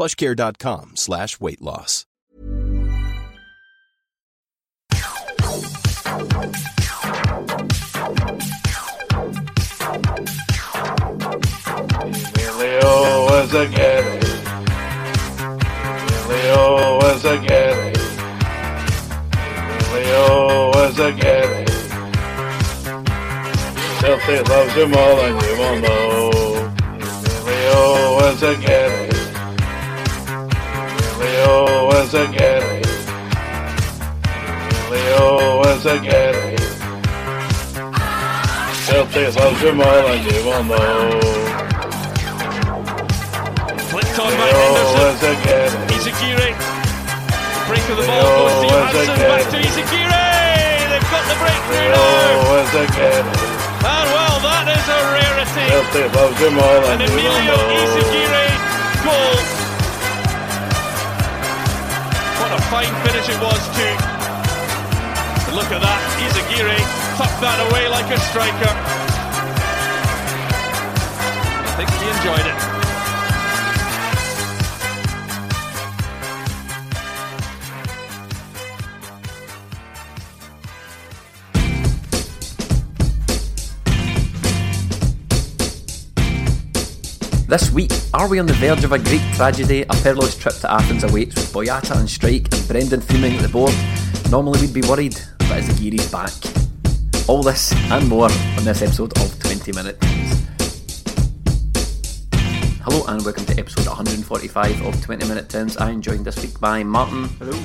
plushcare.com slash weight loss. Emilio was a Getty. Emilio was a Getty. Emilio was a. Celtic loves him all and you will know. Emilio was a Getty. Emilio was a Getty. Emilio was a Getty. Celtic loves him all and you will know. Flicked on by Henderson. Izaguirre. Break of the ball goes to Johansson. Back to Izaguirre. They've got the breakthrough now. was a Getty. And ah, well, that is a rarity. Celtic loves An and will Emilio. Izaguirre goal. What a fine finish it was too. Look at that. Izaguirre tucked that away like a striker. I think he enjoyed it. This week, are we on the verge of a Greek tragedy? A perilous trip to Athens awaits with Boyata on strike and Brendan fuming at the board. Normally we'd be worried, but Izaguirre's back. All this and more on this episode of 20 Minute Terms. Hello and welcome to episode 145 of 20 Minute Terms. I'm joined this week by Martin. Hello.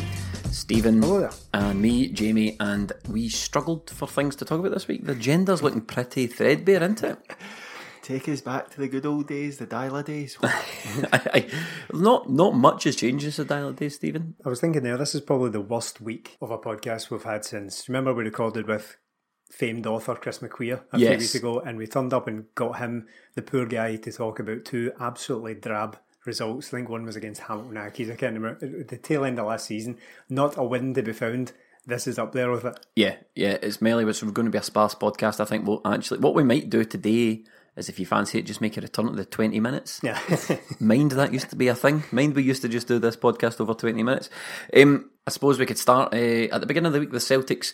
Stephen. Hello there. And me, Jamie, and we struggled for things to talk about this week. The agenda's looking pretty threadbare, isn't it? Take us back to the good old days, the Deila days. I, I, not not much has changed since the Deila days, Stephen. I was thinking there, this is probably the worst week of a podcast we've had since. Remember, we recorded with famed author Chris McQueer a few weeks ago, and we turned up and got him, the poor guy, to talk about two absolutely drab results. I think one was against Hamilton Accies. I can't remember. Uh, the tail end of last season, not a win to be found. This is up there with it. Yeah, yeah, it's mainly was going to be a sparse podcast. I think we'll actually what we might do today is if you fancy it, just make a return to the twenty minutes. Yeah. Mind that used to be a thing. Mind we used to just do this podcast over twenty minutes. Um, I suppose we could start uh, at the beginning of the week. The Celtics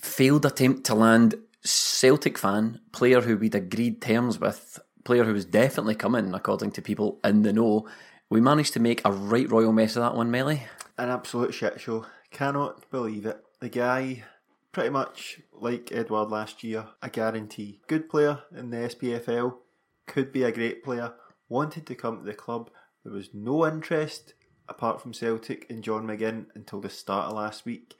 failed attempt to land Celtic fan player who we'd agreed terms with, player who was definitely coming according to people in the know. We managed to make a right royal mess of that one, Melly. An absolute shit show. Cannot believe it. The guy, pretty much like Edouard last year, a guarantee. Good player in the SPFL, could be a great player, wanted to come to the club. There was no interest apart from Celtic and John McGinn until the start of last week,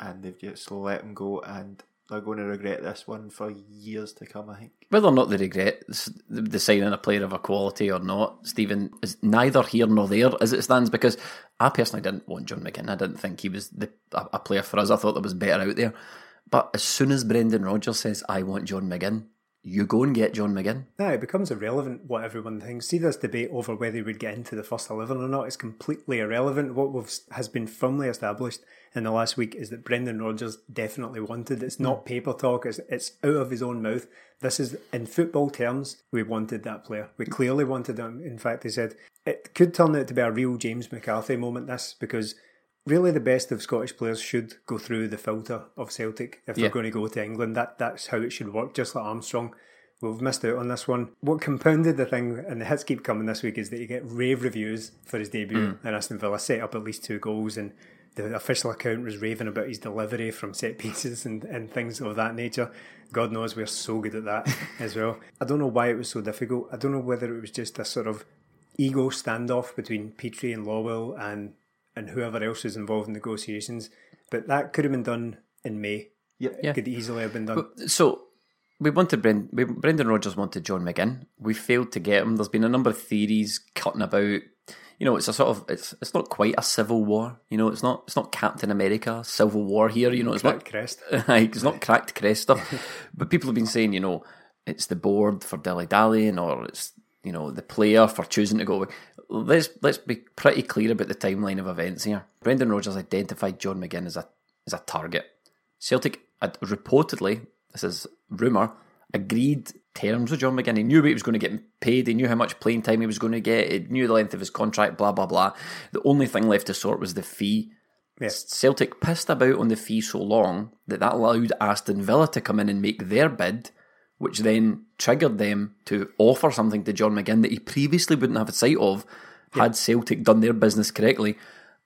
and they've just let him go, and they're going to regret this one for years to come, I think. Whether or not they regret the signing a player of a quality or not, Stephen, is neither here nor there as it stands because I personally didn't want John McGinn. I didn't think he was the, a player for us. I thought there was better out there. But as soon as Brendan Rodgers says, I want John McGinn, you go and get John McGinn. No, it becomes irrelevant what everyone thinks. See this debate over whether he would get into the first eleven or not is completely irrelevant. What we've, has been firmly established in the last week is that Brendan Rodgers definitely wanted. It's not hmm. paper talk. It's it's out of his own mouth. This is in football terms. We wanted that player. We clearly wanted him. In fact, he said it could turn out to be a real James McCarthy moment. This because really the best of Scottish players should go through the filter of Celtic if Yeah. they're going to go to England. That that's how it should work. Just like Armstrong We've missed out on this one. What compounded the thing, and the hits keep coming this week, is that you get rave reviews for his debut, mm. and Aston Villa set up at least two goals, and the official account was raving about his delivery from set pieces and, and things of that nature. God knows we're so good at that as well. I don't know why it was so difficult. I don't know whether it was just a sort of ego standoff between Petrie and Lawwell and and whoever else was involved in negotiations, but that could have been done in May. Yep. Yeah. Could easily have been done. So we wanted Bren- Brendan Rodgers wanted John McGinn. We failed to get him. There's been a number of theories cutting about. You know, it's a sort of it's it's not quite a civil war. You know, it's not it's not Captain America civil war here. You know, it's Cracked not crest. it's not cracked crest stuff. but people have been saying, you know, it's the board for dilly dallying, or it's you know the player for choosing to go away. Let's let's be pretty clear about the timeline of events here. Brendan Rodgers identified John McGinn as a as a target. Celtic had reportedly, this is rumour, agreed terms with John McGinn. He knew what he was going to get paid. He knew how much playing time he was going to get. He knew the length of his contract. Blah blah blah. The only thing left to sort was the fee. Celtic pissed about on the fee so long that that allowed Aston Villa to come in and make their bid, which then triggered them to offer something to John McGinn that he previously wouldn't have a sight of had Celtic done their business correctly,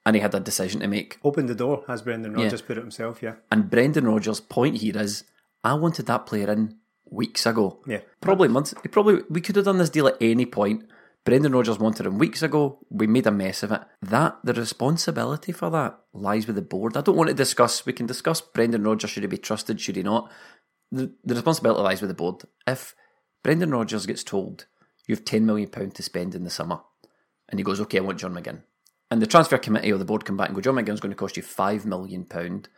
and he had a decision to make. Opened the door, as Brendan Yeah. Rodgers put it himself, yeah. And Brendan Rodgers' point here is, I wanted that player in weeks ago. Yeah. Probably months. He probably we could have done this deal at any point. Brendan Rodgers wanted him weeks ago. We made a mess of it. That the responsibility for that lies with the board. I don't want to discuss. We can discuss Brendan Rodgers. Should he be trusted? Should he not? The, the responsibility lies with the board. If Brendan Rodgers gets told you have ten million pound to spend in the summer, and he goes, "Okay, I want John McGinn," and the transfer committee or the board come back and go, "John McGinn's going to cost you five million pound,"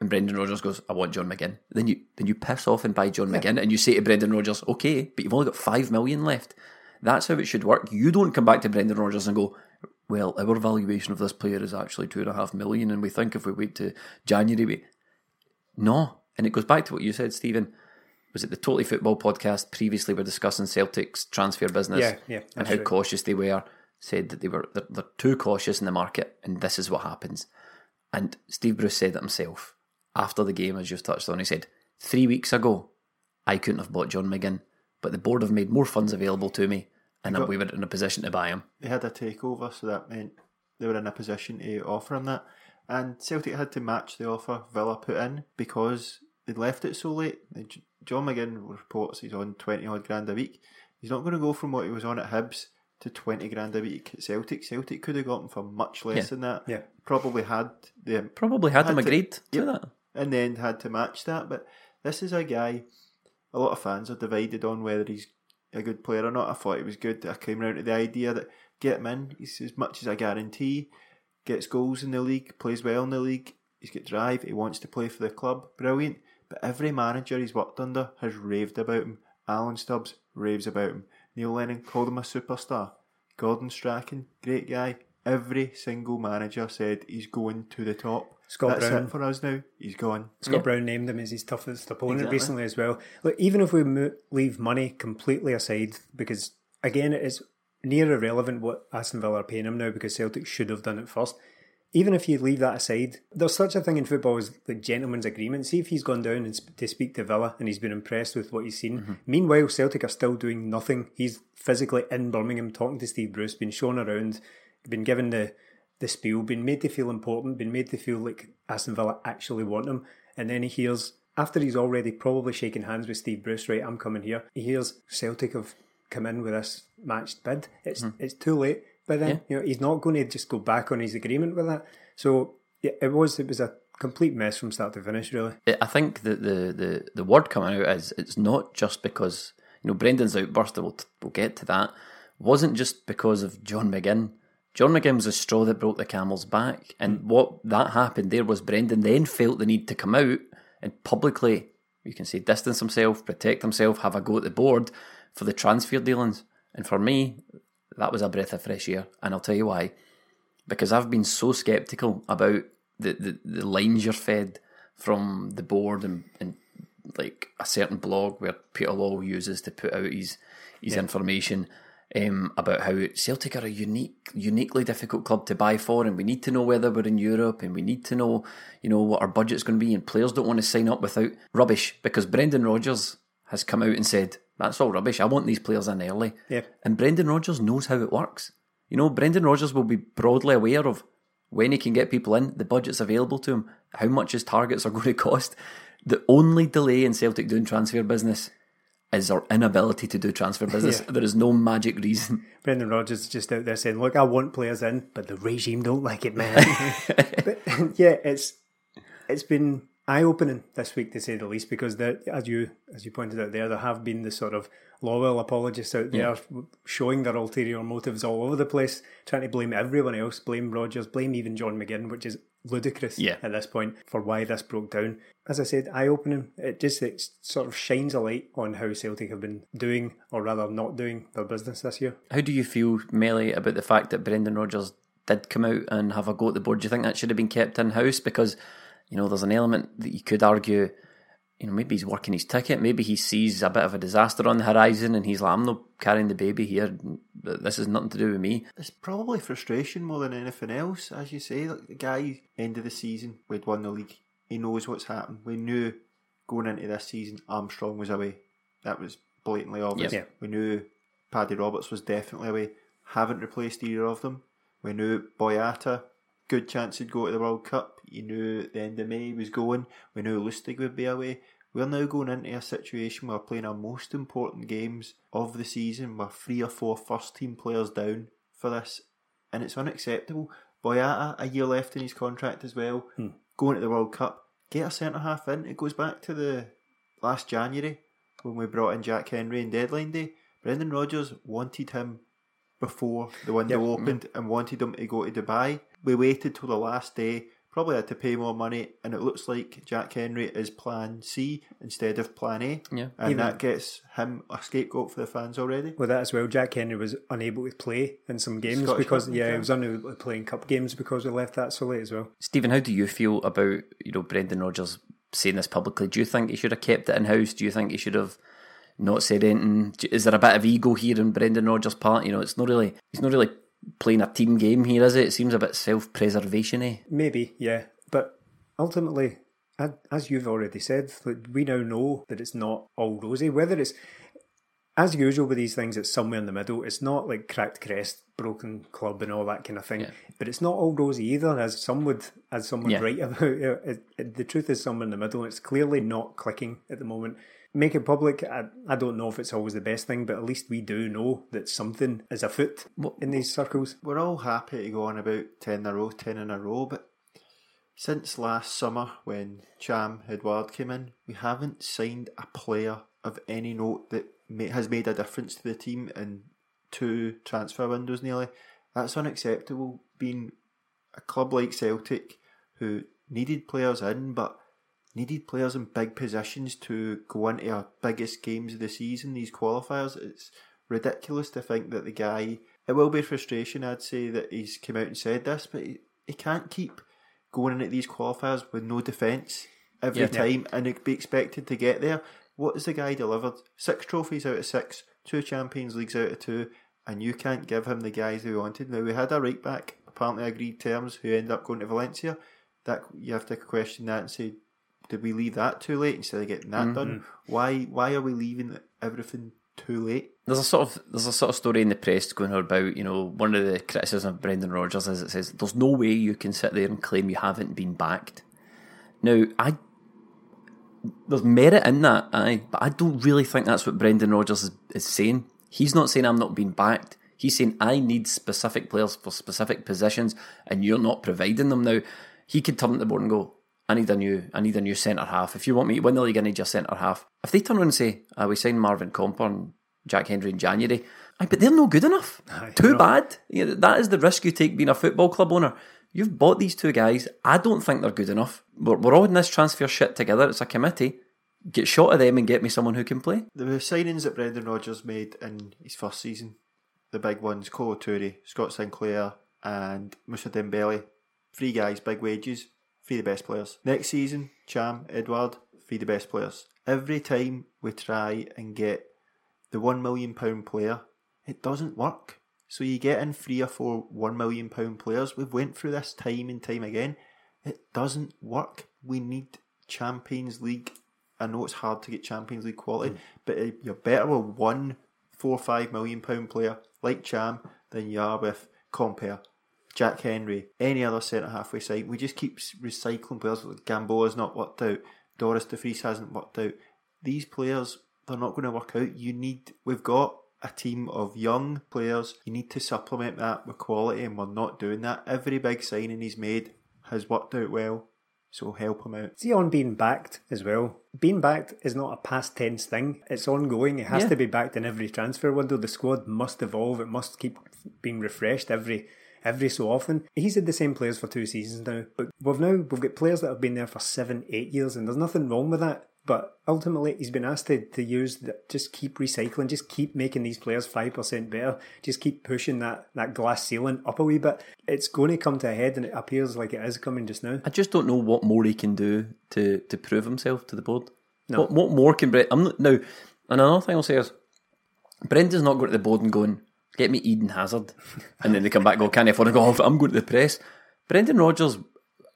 and Brendan Rodgers goes, "I want John McGinn," then you then you piss off and buy John McGinn, and you say to Brendan Rodgers, "Okay, but you've only got five million left." That's how it should work. You don't come back to Brendan Rodgers and go, "Well, our valuation of this player is actually two and a half million, and we think if we wait to January, we no." And it goes back to what you said, Stephen. Was it the Totally Football podcast? Previously, we're discussing Celtic's transfer business Yeah, yeah, and how right. cautious they were. Said that they were they're, they're too cautious in the market, and this is what happens. And Steve Bruce said it himself after the game, as you've touched on. He said three weeks ago, I couldn't have bought John McGinn, but the board have made more funds available to me, and got- we were in a position to buy him. They had a takeover, so that meant they were in a position to offer him that. And Celtic had to match the offer Villa put in because they'd left it so late. John McGinn reports he's on 20 odd grand a week. He's not going to go from what he was on at Hibs to 20 grand a week at Celtic. Celtic could have got him for much less Yeah. than that. Yeah. Probably had the Probably had, them to- agreed to Yep. that. and then had to match that. But this is a guy. A lot of fans are divided on whether he's a good player or not. I thought he was good. I came round to the idea that get him in. He's as much as a guarantee. Gets goals in the league, plays well in the league. He's got drive. He wants to play for the club. Brilliant. But every manager he's worked under has raved about him. Alan Stubbs raves about him. Neil Lennon called him a superstar. Gordon Strachan, great guy. Every single manager said he's going to the top. Scott That's Brown. it for us now. He's gone. Scott Yeah. Brown named him as his toughest opponent Exactly. recently as well. Look, even if we mo- leave money completely aside, because again, it is near irrelevant what Aston Villa are paying him now because Celtic should have done it first. Even if you leave that aside, there's such a thing in football as the gentleman's agreement. See if he's gone down and sp- to speak to Villa and he's been impressed with what he's seen. Mm-hmm. Meanwhile, Celtic are still doing nothing. He's physically in Birmingham talking to Steve Bruce, been shown around, been given the the spiel, been made to feel important, been made to feel like Aston Villa actually want him. And then he hears, after he's already probably shaking hands with Steve Bruce, right, I'm coming here, he hears Celtic have come in with this matched bid. It's mm-hmm. it's too late. But then, you know, he's not going to just go back on his agreement with that. So yeah, it was it was a complete mess from start to finish, really. I- think that the, the, the word coming out is it's not just because you know Brendan's outburst. We'll we'll get to that. Wasn't just because of John McGinn. John McGinn was the straw that broke the camel's back, and mm. what that happened there was Brendan then felt the need to come out and publicly, you can say, distance himself, protect himself, have a go at the board for the transfer dealings. And for me, that was a breath of fresh air, and I'll tell you why. Because I've been so skeptical about the, the, the lines you're fed from the board and, and like a certain blog where Peter Law uses to put out his his information um, about how Celtic are a unique, uniquely difficult club to buy for, and we need to know whether we're in Europe, and we need to know, you know, what our budget's going to be, and players don't want to sign up without rubbish because Brendan Rodgers has come out and said, that's all rubbish. I want these players in early. Yeah. And Brendan Rodgers knows how it works. You know, Brendan Rodgers will be broadly aware of when he can get people in, the budget's available to him, how much his targets are going to cost. The only delay in Celtic doing transfer business is our inability to do transfer business. Yeah. There is no magic reason. Brendan Rodgers is just out there saying, "Look, I want players in, but the regime don't like it, man." but yeah, it's it's been eye opening this week to say the least, because there, as you as you pointed out there, there have been the sort of loyal apologists out there showing their ulterior motives all over the place, trying to blame everyone else, blame Rodgers, blame even John McGinn, which is ludicrous Yeah. at this point for why this broke down. As I said, eye opening. It just it sort of shines a light on how Celtic have been doing, or rather not doing, their business this year. How do you feel, Melly, about the fact that Brendan Rodgers did come out and have a go at the board? Do you think that should have been kept in house? Because, you know, there's an element that you could argue, you know, maybe he's working his ticket. Maybe he sees a bit of a disaster on the horizon and he's like, I'm not carrying the baby here. This has nothing to do with me. It's probably frustration more than anything else, as you say. Like the guy, end of the season, we'd won the league. He knows what's happened. We knew going into this season, Armstrong was away. That was blatantly obvious. Yep. We knew Paddy Roberts was definitely away. Haven't replaced either of them. We knew Boyata, good chance he'd go to the World Cup. You knew the end of May was going. We knew Lustig would be away. We're now going into a situation where we're playing our most important games of the season. We're three or four first team players down for this, and it's unacceptable. Boyata, a year left in his contract as well, hmm. going to the World Cup. Get a centre half in. It goes back to the last January when we brought in Jack Hendry in deadline day. Brendan Rodgers wanted him before the window Yep. opened and wanted him to go to Dubai. We waited till the last day, probably had to pay more money, and it looks like Jack Hendry is plan C instead of plan A. Yeah. And Even- that gets him a scapegoat for the fans already. With that as well, Jack Hendry was unable to play in some games Scottish because Cup, yeah, yeah. he was unable to play in cup games because we left that so late as well. Stephen, how do you feel about, you know, Brendan Rodgers saying this publicly? Do you think he should have kept it in house? Do you think he should have not said anything? Is there a bit of ego here in Brendan Rodgers' part? You know, it's not really he's not really playing a team game here, is it? It seems a bit self preservation y. Eh? Maybe, yeah, but ultimately, as you've already said, we now know that it's not all rosy. Whether it's as usual with these things, it's somewhere in the middle. It's not like cracked crest, broken club, and all that kind of thing. Yeah. But it's not all rosy either, as some would, as some would Yeah. write about. It, it- the truth is somewhere in the middle. It's clearly not clicking at the moment. Make it public. I, I don't know if it's always the best thing, but at least we do know that something is afoot in these circles. We're all happy to go on about 10 in a row, 10 in a row, but since last summer when Ntcham Edouard came in, we haven't signed a player of any note that ma- has made a difference to the team in two transfer windows nearly. That's unacceptable. Being a club like Celtic who needed players in but needed players in big positions to go into our biggest games of the season, these qualifiers, it's ridiculous to think that the guy it will be frustration I'd say that he's come out and said this, but he, he can't keep going into these qualifiers with no defence every Yeah. time and be expected to get there. What has the guy delivered? Six trophies out of six, two Champions Leagues out of two, and you can't give him the guys who wanted. Now we had a right back, apparently agreed terms, who ended up going to Valencia. That you have to question that and say, did we leave that too late instead of getting that done? Mm-hmm. Why why are we leaving everything too late? There's a sort of there's a sort of story in the press going on about you know one of the criticisms of Brendan Rodgers is it says there's no way you can sit there and claim you haven't been backed. Now I there's merit in that, aye, but I don't really think that's what Brendan Rodgers is, is saying. He's not saying I'm not being backed. He's saying I need specific players for specific positions, and you're not providing them. Now he could turn to the board and go, "I need a new, I need a new centre half. If you want me to win the league, I need your centre half." If they turn around and say, uh, "We signed Marvin Compper and Jack Hendry in January," aye, but they're no good enough. Too bad. You know, that is the risk you take being a football club owner. You've bought these two guys. I don't think they're good enough. We're, we're all in this transfer shit together. It's a committee. Get shot of them and get me someone who can play. The signings that Brendan Rodgers made in his first season, the big ones, Kolo Scott Sinclair, and Moussa Dembele, three guys, big wages, three the best players. Next season, Ntcham, Edouard, three the best players. Every time we try and get the one million pound player, it doesn't work. So you get in three or four one million pound players. We've went through this time and time again. It doesn't work. We need Champions League I know it's hard to get Champions League quality, but uh, you're better with one four or five million pound player like Ntcham than you are with Compper, Jack Hendry, any other centre halfway side. We just keep recycling players. Gamboa's not worked out. Dorus De Vries hasn't worked out. These players, they're not going to work out. You need, we've got a team of young players. You need to supplement that with quality, and we're not doing that. Every big signing he's made has worked out well, so help him out. See on being backed as well. Being backed is not a past tense thing. It's ongoing. It has Yeah. to be backed in every transfer window. The squad must evolve. It must keep being refreshed every every so often. He's had the same players for two seasons now, but we've now we've got players that have been there for seven, eight years, and there's nothing wrong with that. But ultimately, he's been asked to, to use that. Just keep recycling. Just keep making these players five percent better. Just keep pushing that that glass ceiling up a wee bit. It's going to come to a head, and it appears like it is coming just now. I just don't know what more he can do to, to prove himself to the board. No. What, what more can Brent? I'm not, now, and another thing I'll say is, Brent Brendan's not going to the board and going, "Get me Eden Hazard," and then they come back and go, "Can't afford to go." off? I'm going to the press. Brendan Rodgers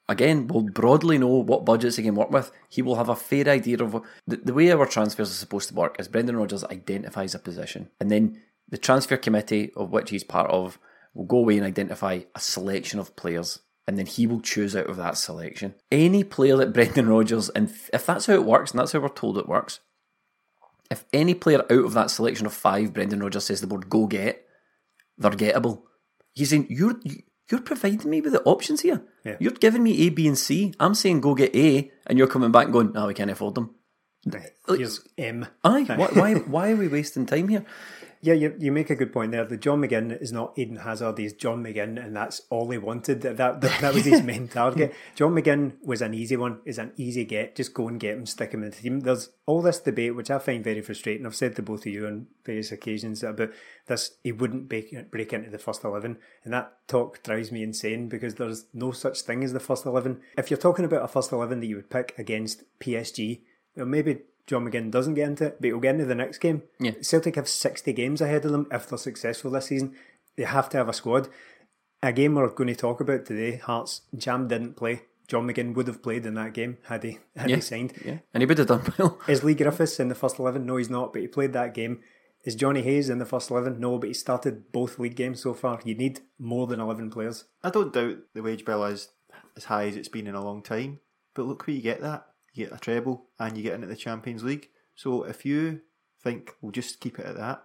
again will broadly know what budgets he can work with. He will have a fair idea of what, the, the way our transfers are supposed to work. Is Brendan Rodgers identifies a position, and then the transfer committee of which he's part of will go away and identify a selection of players. And then he will choose out of that selection any player that Brendan Rodgers, and if that's how it works, and that's how we're told it works, if any player out of that selection of five, Brendan Rodgers says the board go get, they're gettable. He's saying you're you're providing me with the options here. Yeah. You're giving me A, B, and C. I'm saying go get A, and you're coming back and going, no, we can't afford them. Here's M. Aye, why, why, why are we wasting time here? Yeah, you, you make a good point there. The John McGinn is not Eden Hazard, he's John McGinn, and that's all he wanted. That that, that was his main target. John McGinn was an easy one, is an easy get. Just go and get him, stick him in the team. There's all this debate, which I find very frustrating. I've said to both of you on various occasions that about this. He wouldn't break, break into the first 11, and that talk drives me insane because there's no such thing as the first 11. If you're talking about a first 11 that you would pick against PSG, well, maybe John McGinn doesn't get into it, but he'll get into the next game. Yeah. Celtic have 60 games ahead of them if they're successful this season. They have to have a squad. A game we're going to talk about today, Hearts, Jam didn't play. John McGinn would have played in that game had he had Yeah. he signed. Yeah, and he would have done well. Is Leigh Griffiths in the first 11? No, he's not, but he played that game. Is Jonny Hayes in the first 11? No, but he started both league games so far. You need more than 11 players. I don't doubt the wage bill is as high as it's been in a long time, but look where you get that. You get a treble and you get into the Champions League. So if you think we'll just keep it at that,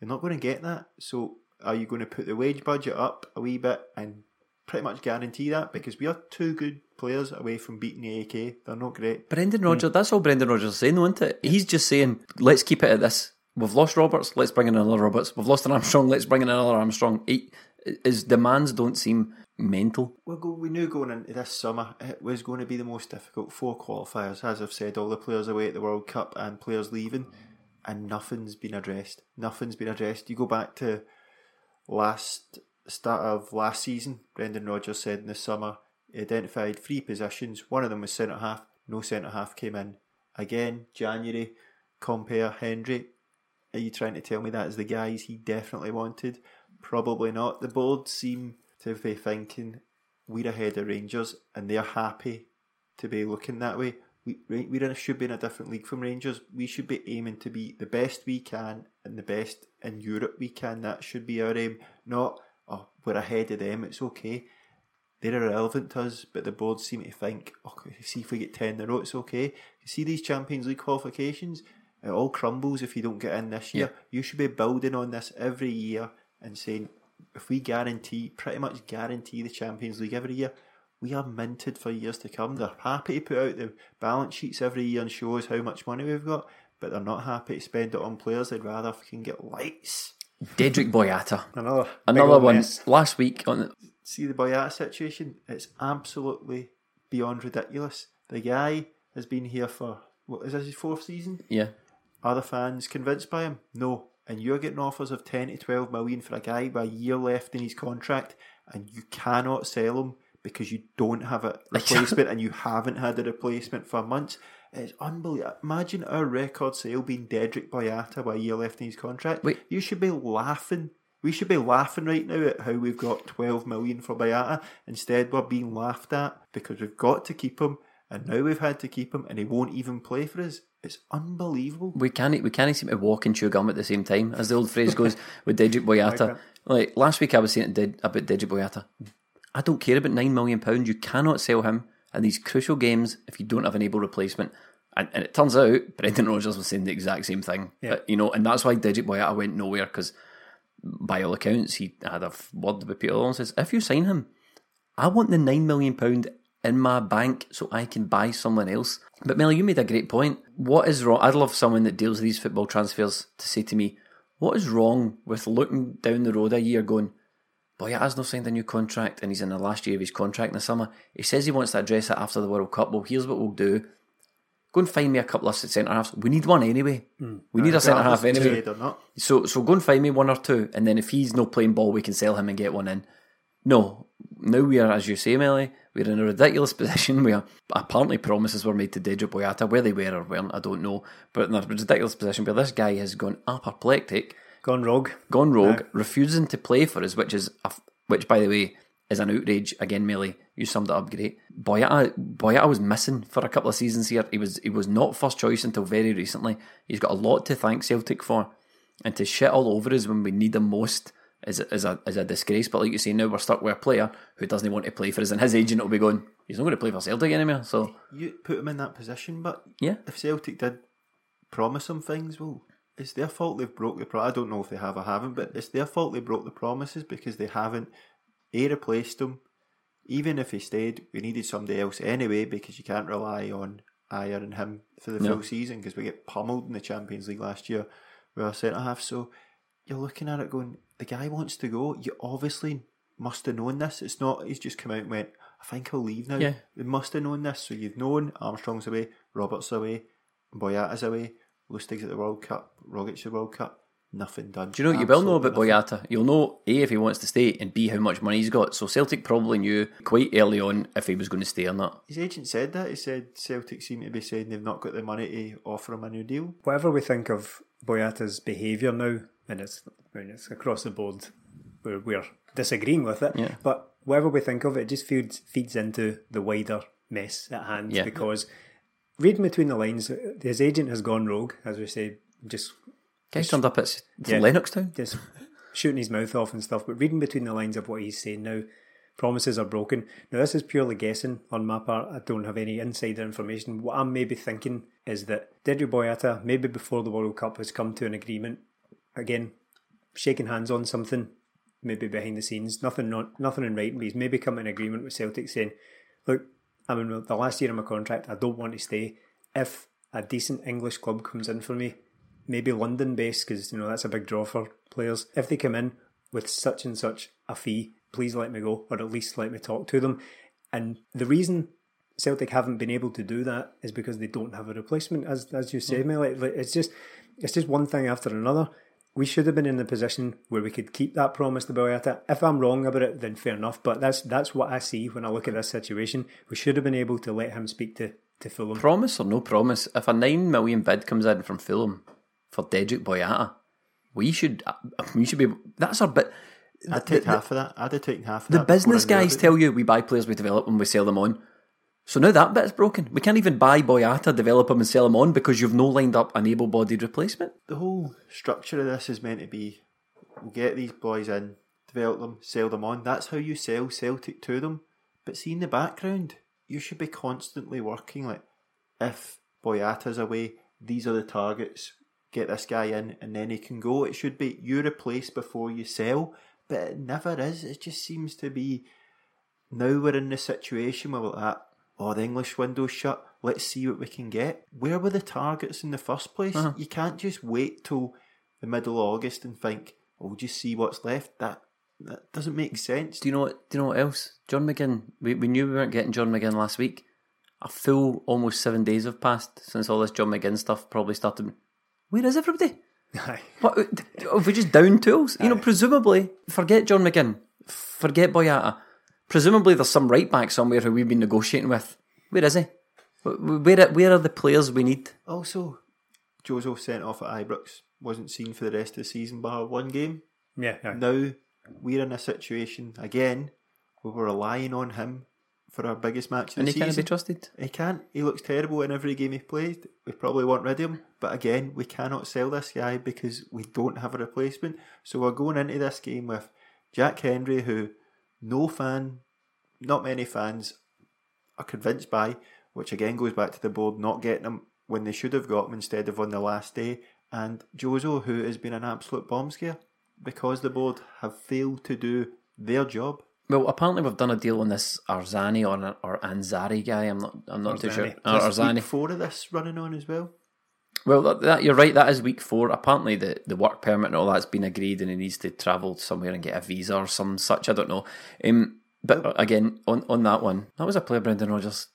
you're not going to get that. So are you going to put the wage budget up a wee bit and pretty much guarantee that? Because we are two good players away from beating the AEK. They're not great. Brendan Rodgers, that's all Brendan Rodgers is saying, isn't it? He's just saying, let's keep it at this. We've lost Roberts, let's bring in another Roberts. We've lost an Armstrong, let's bring in another Armstrong. He, his demands don't seem mental. We'll go, we knew going into this summer it was going to be the most difficult. Four qualifiers, as I've said, all the players away at the World Cup and players leaving, and nothing's been addressed. Nothing's been addressed. You go back to last start of last season. Brendan Rodgers said in the summer he identified three positions. One of them was centre half. No centre half came in. Again, January. Compper Hendry. Are you trying to tell me that is the guys he definitely wanted? Probably not. The board seem to be thinking we're ahead of Rangers and they're happy to be looking that way. We we should be in a different league from Rangers. We should be aiming to be the best we can and the best in Europe we can. That should be our aim. Not oh we're ahead of them. It's okay. They're irrelevant to us, but the board seem to think, oh, okay, see if we get ten in a row, it's okay. You see these Champions League qualifications, it all crumbles if you don't get in this year. You should be building on this every year and saying, if we guarantee, pretty much guarantee the Champions League every year, we are minted for years to come. They're happy to put out the balance sheets every year and show us how much money we've got, but they're not happy to spend it on players. They'd rather fucking get lights. Dedryck Boyata. Another Another one mess. last week on see the Boyata situation, it's absolutely beyond ridiculous. The guy has been here for what is this his fourth season? yeah. Are the fans convinced by him? No. And you're getting offers of ten to twelve million for a guy with a year left in his contract, and you cannot sell him because you don't have a replacement and you haven't had a replacement for months. It's unbelievable. Imagine our record sale being Dedryck Boyata with a year left in his contract. Wait. You should be laughing. We should be laughing right now at how we've got 12 million for Boyata. Instead, we're being laughed at because we've got to keep him and now we've had to keep him, and he won't even play for us. It's unbelievable. We can't we can't seem to walk and chew gum at the same time, as the old phrase goes with Dedryck Boyata. like, last week I was saying did about Dedryck Boyata. I don't care about nine million pounds. You cannot sell him in these crucial games if you don't have an able replacement. And, and it turns out Brendan Rodgers was saying the exact same thing. Yeah. But, you know, and that's why Dedryck Boyata went nowhere because by all accounts he had a word with Peter Lawwell says if you sign him, I want the nine million pound in my bank so I can buy someone else. But Mel, you made a great point. What is wrong? I'd love someone that deals with these football transfers to say to me, what is wrong with looking down the road a year going, boy, has not signed a new contract and he's in the last year of his contract in the summer. He says he wants to address it after the World Cup. Well, here's what we'll do. Go and find me a couple of centre halves. We need one anyway. We need a centre half anyway. So so go and find me one or two, and then if he's not playing ball, we can sell him and get one in. No, now we are, as you say, Melly, we're in a ridiculous position where apparently promises were made to Dejo Boyata, where they were or weren't, I don't know, but in a ridiculous position where this guy has gone apoplectic, Gone rogue. gone rogue, refusing to play for us, which is a, which by the way is an outrage. Again, Melly, you summed it up great. Boyata, Boyata was missing for a couple of seasons here. He was he was not first choice until very recently. He's got a lot to thank Celtic for, and to shit all over us when we need him most is a, is a is a disgrace. But like you say, now we're stuck with a player who doesn't want to play for us, and his agent will be going, he's not going to play for Celtic anymore. So You put him in that position, but yeah, if Celtic did promise him things, well, it's their fault they've broke the. Pro- I don't know if they have or haven't, but it's their fault they broke the promises because they haven't a replaced him. Even if he stayed, we needed somebody else anyway because you can't rely on Ayer and him for the No. full season because we get pummeled in the Champions League last year with our centre half. So you're looking at it going, the guy wants to go. You obviously must have known this. It's not he's just come out and went, I think I'll leave now. Yeah. They must have known this. So you've known Armstrong's away, Roberts away, Boyata's away, Lustig's at the World Cup, Rogic's at the World Cup. Nothing done. Do you know what you will know about nothing. Boyata? You'll know A if he wants to stay and B how much money he's got. So Celtic probably knew quite early on if he was going to stay or not. His agent said that. He said Celtic seem to be saying they've not got the money to offer him a new deal. Whatever we think of Boyata's behaviour now, and it's, I mean, it's across the board, we're, we're disagreeing with it, Yeah. but whatever we think of it, it just feeds, feeds into the wider mess at hand Yeah. because reading between the lines, his agent has gone rogue, as we say, just Guys turned up at Yeah. Lennoxtown. just shooting his mouth off and stuff. But reading between the lines of what he's saying now, promises are broken. Now, this is purely guessing on my part. I don't have any insider information. What I'm maybe thinking is that Dedry Boyata, maybe before the World Cup, has come to an agreement. Again, shaking hands on something, maybe behind the scenes. Nothing, not, nothing in writing, but he's maybe come to an agreement with Celtic saying, look, I'm in the last year of my contract. I don't want to stay. If a decent English club comes in for me, maybe London based, because you know that's a big draw for players. If they come in with such and such a fee, please let me go, or at least let me talk to them. And the reason Celtic haven't been able to do that is because they don't have a replacement, as as you say, mm. Mel. Like, like, it's just it's just one thing after another. We should have been in the position where we could keep that promise to Boyata. If I'm wrong about it, then fair enough. But that's that's what I see when I look at this situation. We should have been able to let him speak to to Fulham. Promise or no promise, if a nine million bid comes in from Fulham for Dedryck Boyata, we should we should be. That's our bit. I'd take half of that. I'd have taken half of The business guys tell you we buy players, we develop them, we sell them on. So now that bit's broken. We can't even buy Boyata, develop him, and sell him on because you've no lined up an able-bodied replacement. the whole structure of this is meant to be we'll get these boys in, develop them, sell them on. That's how you sell Celtic to them. But see in the background, you should be constantly working like if Boyata's away, these are the targets, get this guy in and then he can go. It should be you replace before you sell, but it never is. It just seems to be now we're in the situation where we're at, oh, the English window's shut, let's see what we can get. Where were the targets in the first place? Uh-huh. You can't just wait till the middle of August and think, oh, we'll just see what's left. That that doesn't make sense. Do you know what? Do you know what else? John McGinn. We, we knew we weren't getting John McGinn last week. A full almost seven days have passed since all this John McGinn stuff probably started. Where is everybody? Aye. What? Have we just down tools? You know, presumably, forget John McGinn, forget Boyata. Presumably, there's some right back somewhere who we've been negotiating with. Where is he? Where where are the players we need? Also, Jozo sent off at Ibrox, wasn't seen for the rest of the season bar one game. Yeah, aye. Now we're in a situation again where we're relying on him for our biggest match of And the he can't be trusted. He can't. He looks terrible in every game he played. We probably want rid of him. But again, we cannot sell this guy because we don't have a replacement. So we're going into this game with Jack Hendry, who no fan, not many fans are convinced by, which again goes back to the board not getting him when they should have got him instead of on the last day. And Jozo, who has been an absolute bomb scare because the board have failed to do their job. Well, apparently we've done a deal on this Arzani or or Anzari guy. I'm not. I'm not too sure. Arzani. Is Arzani. week four of this running on as well. Well, that, that, you're right. That is week four. Apparently, the, the work permit and all that's been agreed, and he needs to travel somewhere and get a visa or some such. I don't know. Um, but again, on, on that one, that was a player Brendan Rodgers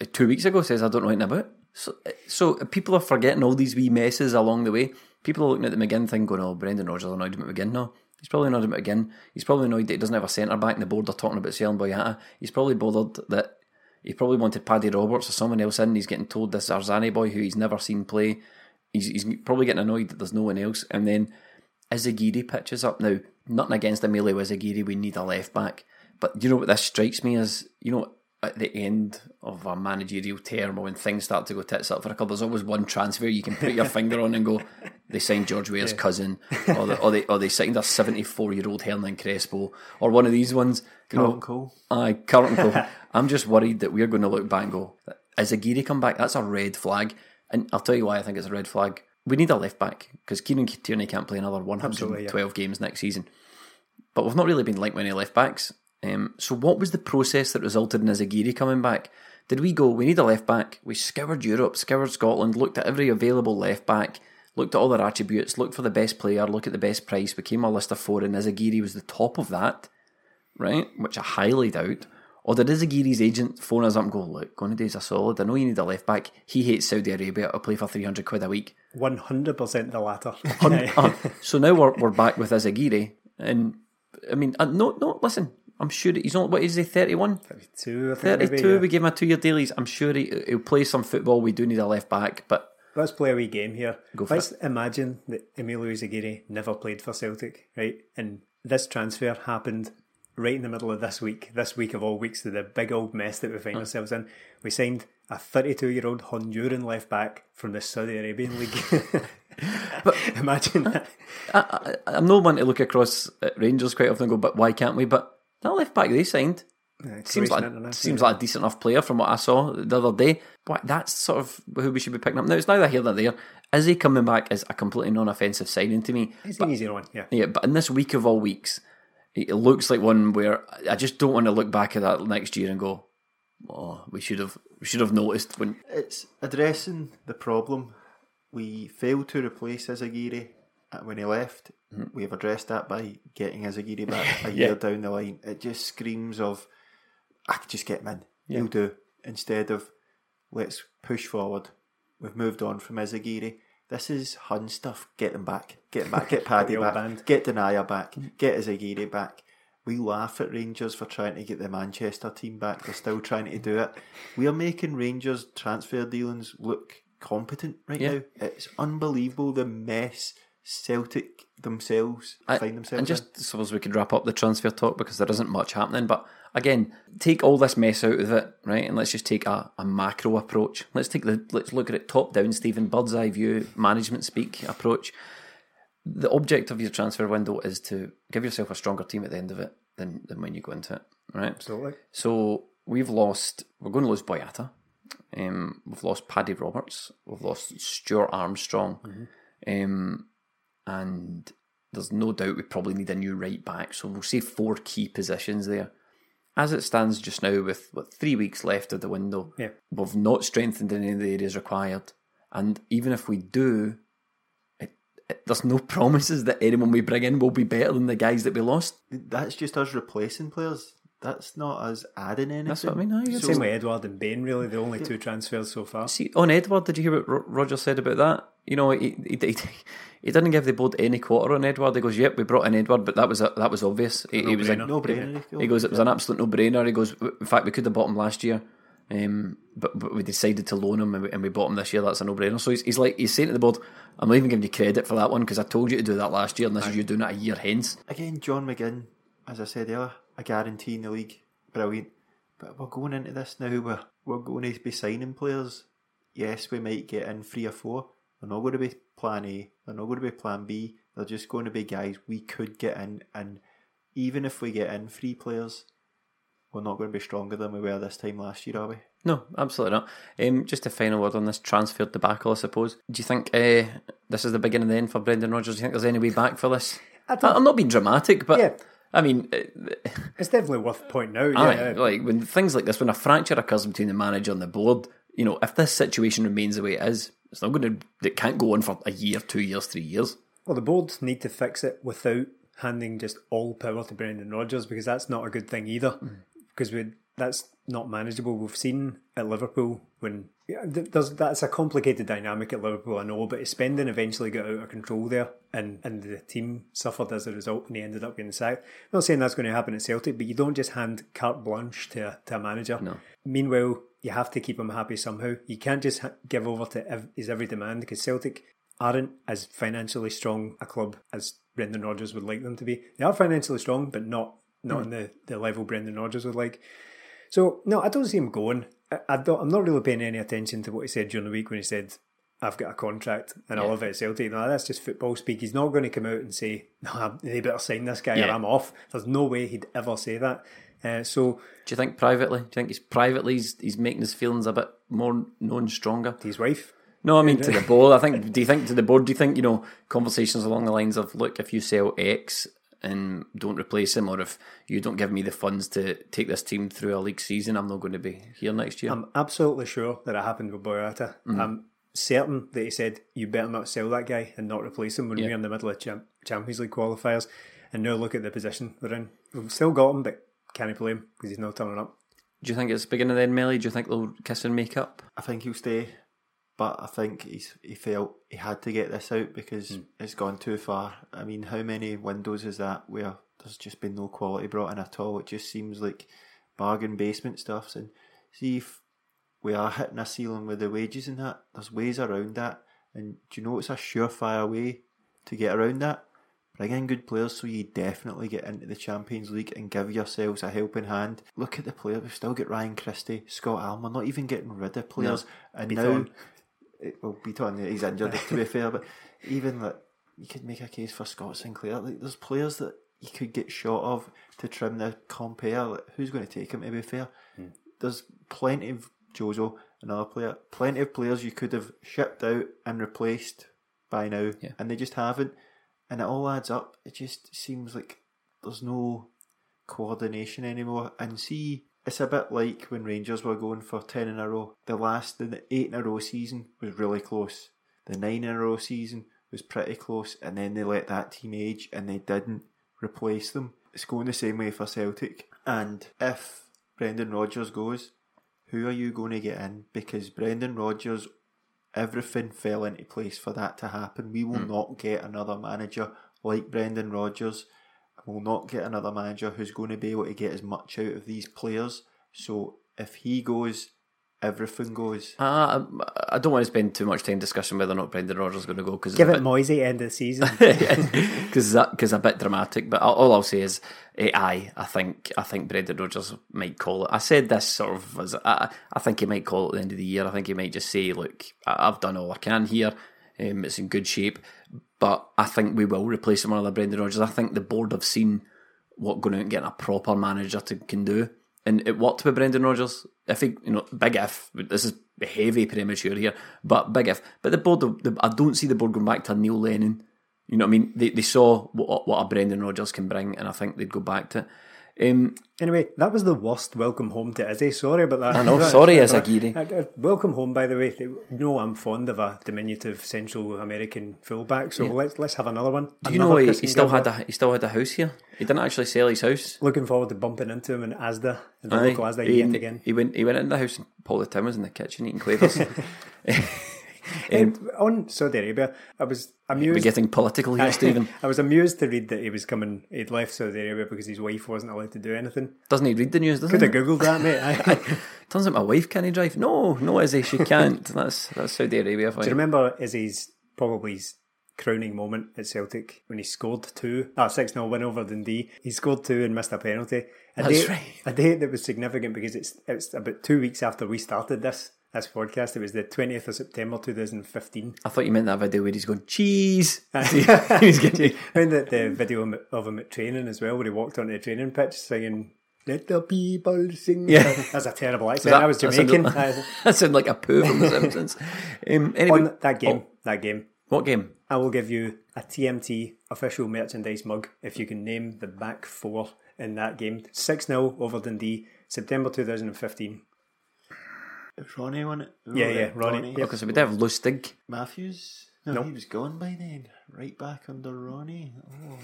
uh, two weeks ago says I don't know anything about. So, uh, so people are forgetting all these wee messes along the way. People are looking at the McGinn thing, going, "Oh, Brendan Rodgers annoyed him at McGinn." No, he's probably annoyed at McGinn. He's probably annoyed that he doesn't have a centre back, and the board are talking about selling Boyata. He's probably bothered that he probably wanted Paddy Roberts or someone else in. He's getting told this Arzani boy who he's never seen play. He's, he's probably getting annoyed that there's no one else. And then Izaguirre pitches up. Now, nothing against Emilio Izaguirre, we need a left back. But you know what this strikes me as, you know, at the end of a managerial term or when things start to go tits up for a couple, there's always one transfer you can put your finger on and go, they signed George Weah's cousin, or, the, or, they, or they signed a 74 year old Hernan Crespo, or one of these ones. Know, Carlton Cole. Aye, Carlton Cole. I'm just worried that we're going to look back and go, Izaguirre come back? That's a red flag. And I'll tell you why I think it's a red flag. We need a left back because Kieran Tierney can't play another 112 yeah. games next season. But we've not really been linked with any left backs. Um, so what was the process that resulted in Izaguirre coming back? Did we go, we need a left back? We scoured Europe, scoured Scotland, looked at every available left back, looked at all their attributes, looked for the best player, look at the best price, became a list of four, and Izaguirre was the top of that, right? Which I highly doubt. Or did Izaguirre's agent phone us up and go, look, Gonaday's a solid. I know you need a left back. He hates Saudi Arabia. I'll play for 300 quid a week. One hundred percent the latter. Uh, so now we're, we're back with Izaguirre. And, I mean, uh, no, no, listen, I'm sure he's not, what is he, 31? Two, I think. 32, maybe, yeah. we gave him a two year deal. He's- I'm sure he, he'll play some football. We do need a left back, but Let's play a wee game here. Go for Let's imagine that Emilio Izaguirre never played for Celtic, right? And this transfer happened right in the middle of this week, this week of all weeks, to the big old mess that we find ourselves in. We signed a 32 year old Honduran left back from the Saudi Arabian League. but imagine that. I, I, I'm not one to look across at Rangers quite often and go, but why can't we? But that left back they signed seems like international, seems yeah. like a decent enough player from what I saw the other day. But that's sort of who we should be picking up. Now it's neither here nor there. Is he coming back as a completely non-offensive signing to me? It's But- an easier one, yeah. Yeah, but in this week of all weeks, it looks like one where I just don't want to look back at that next year and go, "Oh, we should have, we should have noticed when." It's addressing the problem. We failed to replace Izaguirre uh, when he left. We have addressed that by getting Izaguirre back a year down the line. It just screams of, I could just get him in. He'll do. Instead of, let's push forward. We've moved on from Izaguirre. This is Hun stuff. Get them back. Get them back. Get Paddy back. band. Get Denayer back. Get Izaguirre back. We laugh at Rangers for trying to get the Manchester team back. They're still trying to do it. We are making Rangers transfer dealings look competent right Yeah. now. It's unbelievable the mess Celtic themselves I- find themselves and just suppose we could wrap up the transfer talk because there isn't much happening. But again, take all this mess out of it, right? And let's just take a, a macro approach. Let's take the let's look at it top down, Stephen, bird's eye view, management speak approach. The object of your transfer window is to give yourself a stronger team at the end of it than, than when you go into it, right? Absolutely. So we've lost. We're going to lose Boyata. Um, we've lost Paddy Roberts. We've lost Stuart Armstrong. Um, and there's no doubt we probably need a new right back. So we'll say four key positions there. As it stands just now, with what three weeks left of the window, Yeah. we've not strengthened in any of the areas required. And even if we do, it, it, there's no promises that anyone we bring in will be better than the guys that we lost. That's just us replacing players. That's not us adding anything. That's what I mean. aye, it's- Same with Edouard and Bain, really, the only two transfers so far. See, on Edouard, did you hear what Ro- Roger said about that? You know, he, he, he, he didn't give the board any quarter on Edouard. He goes, "Yep, we brought in Edouard, but that was a, that was obvious." He, he was like, No brainer. he goes, "It was an absolute no brainer." He goes, "In fact, we could have bought him last year, um, but, but we decided to loan him and we, and we bought him this year. That's a no brainer." So he's, he's like, he's saying to the board, "I'm not even giving you credit for that one because I told you to do that last year, and this is you doing it a year hence." Again, John McGinn, as I said earlier, a guarantee in the league. Brilliant. But we're going into this now where we're going to be signing players. Yes, we might get in three or four. They're not going to be plan A. They're not going to be plan B. They're just going to be guys we could get in. And even if we get in three players, we're not going to be stronger than we were this time last year, are we? No, absolutely not. Um, just a final word on this transfer debacle, I suppose. Do you think uh, this is the beginning of the end for Brendan Rodgers? Do you think there's any way back for this? I don't- I'm not being dramatic, but Yeah. I mean, uh, It's definitely worth pointing out. aye, Yeah, like when things like this, when a fracture occurs between the manager and the board, you know, if this situation remains the way it is, it's not going to. It can't go on for a year, two years, three years. Well, the board need to fix it without handing just all power to Brendan Rodgers because that's not a good thing either. Mm. Because we that's not manageable. We've seen at Liverpool when there's that's a complicated dynamic at Liverpool. I know, but his spending eventually got out of control there, and and the team suffered as a result, and he ended up getting sacked. I'm not saying that's going to happen at Celtic, but you don't just hand carte blanche to a, to a manager. No. Meanwhile, you have to keep him happy somehow. You can't just ha- give over to ev- his every demand because Celtic aren't as financially strong a club as Brendan Rodgers would like them to be. They are financially strong, but not not hmm. on the, the level Brendan Rodgers would like. So no, I don't see him going. I, I don't, I'm not really paying any attention to what he said during the week when he said, "I've got a contract and I love it at Celtic." No, that's just football speak. He's not going to come out and say, "No, they better sign this guy or I'm off." There's no way he'd ever say that. Uh, so Do you think privately? Do you think he's privately he's, he's making his feelings a bit more known, stronger? To his wife, No, I mean to the board. I think. Do you think to the board? Do you think you know conversations along the lines of, look, if you sell X and don't replace him, or if you don't give me the funds to take this team through a league season, I'm not going to be here next year. I'm absolutely sure that it happened with Boyata. I'm certain that he said, "You better not sell that guy and not replace him when Yeah. we're in the middle of Cham- Champions League qualifiers." And now look at the position we're in. We've still got him, but can't play him because he's not turning up. Do you think it's beginning then, Melly? Do you think they'll kiss and make up? I think he'll stay, but I think he's he felt he had to get this out because hmm. it's gone too far. I mean, how many windows is that where there's just been no quality brought in at all? It just seems like bargain basement stuffs. And see if we are hitting a ceiling with the wages and that, there's ways around that. And do you know it's a surefire way to get around that? Bring in good players so you definitely get into the Champions League and give yourselves a helping hand. Look at the players. We've still got Ryan Christie, Scott. We're not even getting rid of players. and now, it, eh, well, Beaton, he's injured to be fair, but even like you could make a case for Scott Sinclair. Like there's players that you could get shot of to trim the compare. Like, who's going to take him? To be fair, hmm. there's plenty of Jozo, another player, plenty of players you could have shipped out and replaced by now, Yeah. and they just haven't. And it all adds up. It just seems like there's no coordination anymore. And see, it's a bit like when Rangers were going for 10 in a row. The last, the 8 in a row season was really close. The 9 in a row season was pretty close. And then they let that team age and they didn't replace them. It's going the same way for Celtic. And if Brendan Rodgers goes, who are you going to get in? Because Brendan Rodgers, everything fell into place for that to happen. We will hmm. not get another manager like Brendan Rodgers. We'll not get another manager who's going to be able to get as much out of these players. So if he goes, everything goes. Uh, I don't want to spend too much time discussing whether or not Brendan Rodgers is going to go because Give it Moisey end of the season. because that because a bit dramatic. But all- I'll say is, eh, aye, I think I think Brendan Rodgers might call it. I said this sort of as I, I think he might call it at the end of the year. I think he might just say, look, I've done all I can here. Um, it's in good shape, but I think we will replace him with another Brendan Rodgers. I think the board have seen what going out and getting a proper manager to can do. And it worked with Brendan Rodgers. If he, you know, big if. This is heavy premature here, but big if. But the board, the, I don't see the board going back to Neil Lennon. You know what I mean? They they saw what what a Brendan Rodgers can bring, and I think they'd go back to it. Um, Anyway, that was the worst welcome home to Izzy. Sorry about that. I know, sorry, Izaguirre. Uh, uh, Welcome home, by the way. You know I'm fond of a diminutive Central American fullback, so let's let's have another one. do you know he, he still had a he still had a house here? He didn't actually sell his house. Looking forward to bumping into him in Asda, in the Aye. local Asda he, yet again. he went he went into the house and Paul the Tim was in the kitchen eating quavers. And on Saudi Arabia, I was We're amused. getting political here, Stephen. I was amused to read that he was coming. He'd left Saudi Arabia because his wife wasn't allowed to do anything. Doesn't he read the news? Doesn't Could have googled that, mate. Turns out my wife can't drive. No, no, Izzy, she can't. that's that's Saudi Arabia for Do you you. remember Izzy's probably his crowning moment at Celtic when he scored two, ah, 6 0 win over Dundee. He scored two and missed a penalty. A That's date, right. A date that was significant because it's it's about two weeks after we started this this podcast. It was the 20th of September 2015. I thought you meant that video where he's going, cheese. he was getting... the, the video of him at training as well, where he walked onto the training pitch singing, Let the people sing. Yeah. That's a terrible accent. That, I was Jamaican. That sounded, that sounded like a poo from The Simpsons. Um, anyway. On that game, oh, that game. What game? I will give you a TMT official merchandise mug if you can name the back four in that game. 6 0 over Dundee, September 2015. Ronnie on it. Yeah, yeah. Ronnie. Ronnie. Yeah, because we did have Lustig. Matthews? No, nope. he was gone by then. Right back under Ronnie. Oh.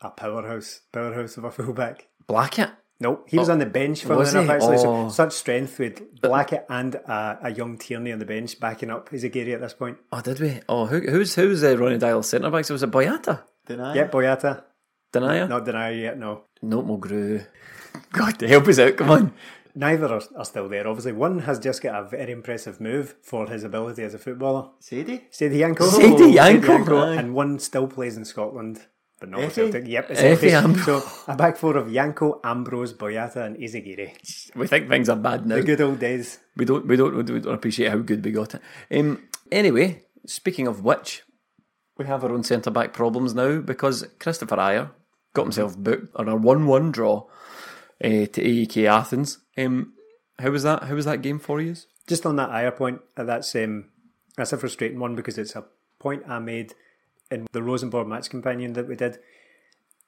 A powerhouse, powerhouse of a fullback. Blackett? Nope, he oh, was on the bench for enough, actually. Oh. So, such strength with Blackett and uh, a young Tierney on the bench backing up Izaguirre at this point. Oh, did we? Oh, who, who's who's uh, Ronny Deila centre back? So was it Boyata? Denayer? Yeah, Boyata. Denayer? Not Denayer yet, no. No, Mulgrew. God, help us out, come on. Neither are, are still there, obviously. One has just got a very impressive move for his ability as a footballer. Saidy? Saidy Yanko. Saidy Yanko, aye. And one still plays in Scotland, but not with Efe? Celtic. Yep, it's Efe Efe. Ambrose. So a back four of Yanko, Ambrose, Boyata, and Izaguirre. We think things are bad now. The good old days. We don't, we don't, we don't appreciate how good we got it. Um, anyway, speaking of which, we have our own centre back problems now because Kristoffer Ajer got himself booked on a one-one draw uh, to AEK Athens. Um, how was that? How was that game for you? Just on that Ajer point, uh, that's um, that's a frustrating one because it's a point I made in the Rosenborg match companion that we did.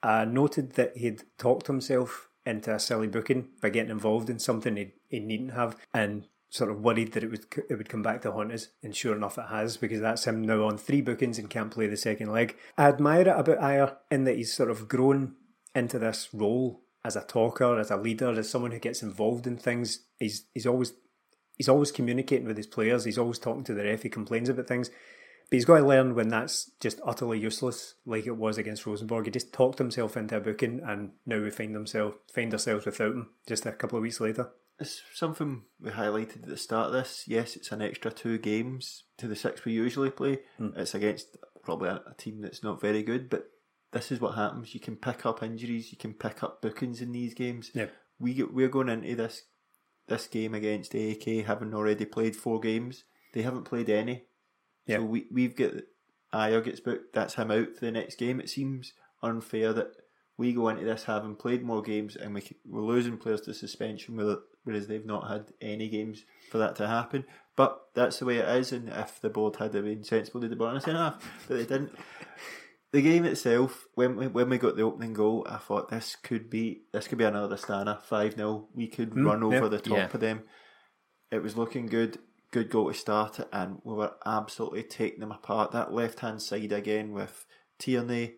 I noted that he'd talked himself into a silly booking by getting involved in something he, he needn't have, and sort of worried that it would it would come back to haunt us. And sure enough, it has because that's him now on three bookings and can't play the second leg. I admire it about Ajer in that he's sort of grown into this role as a talker, as a leader, as someone who gets involved in things. He's he's always he's always communicating with his players. He's always talking to the ref. He complains about things. But he's got to learn when that's just utterly useless, like it was against Rosenborg. He just talked himself into a booking, and now we find himself find ourselves without him just a couple of weeks later. It's something we highlighted at the start of this. Yes, it's an extra two games to the six we usually play. Hmm. It's against probably a, a team that's not very good, but this is what happens. You can pick up injuries, you can pick up bookings in these games. Yeah. We get, we're going into this this game against AEK having already played four games. They haven't played any. Yeah. So we we've got Ajer gets booked. That's him out for the next game. It seems unfair that we go into this having played more games and we we're losing players to suspension, whereas they've not had any games for that to happen. But that's the way it is, and if the board had been sensible, they'd have brought us enough, but they didn't. The game itself, when we, when we got the opening goal, I thought this could be this could be another Astana five 0 We could hmm, run over yeah. the top Yeah. of them. It was looking good, good goal to start it, and we were absolutely taking them apart. That left hand side again with Tierney,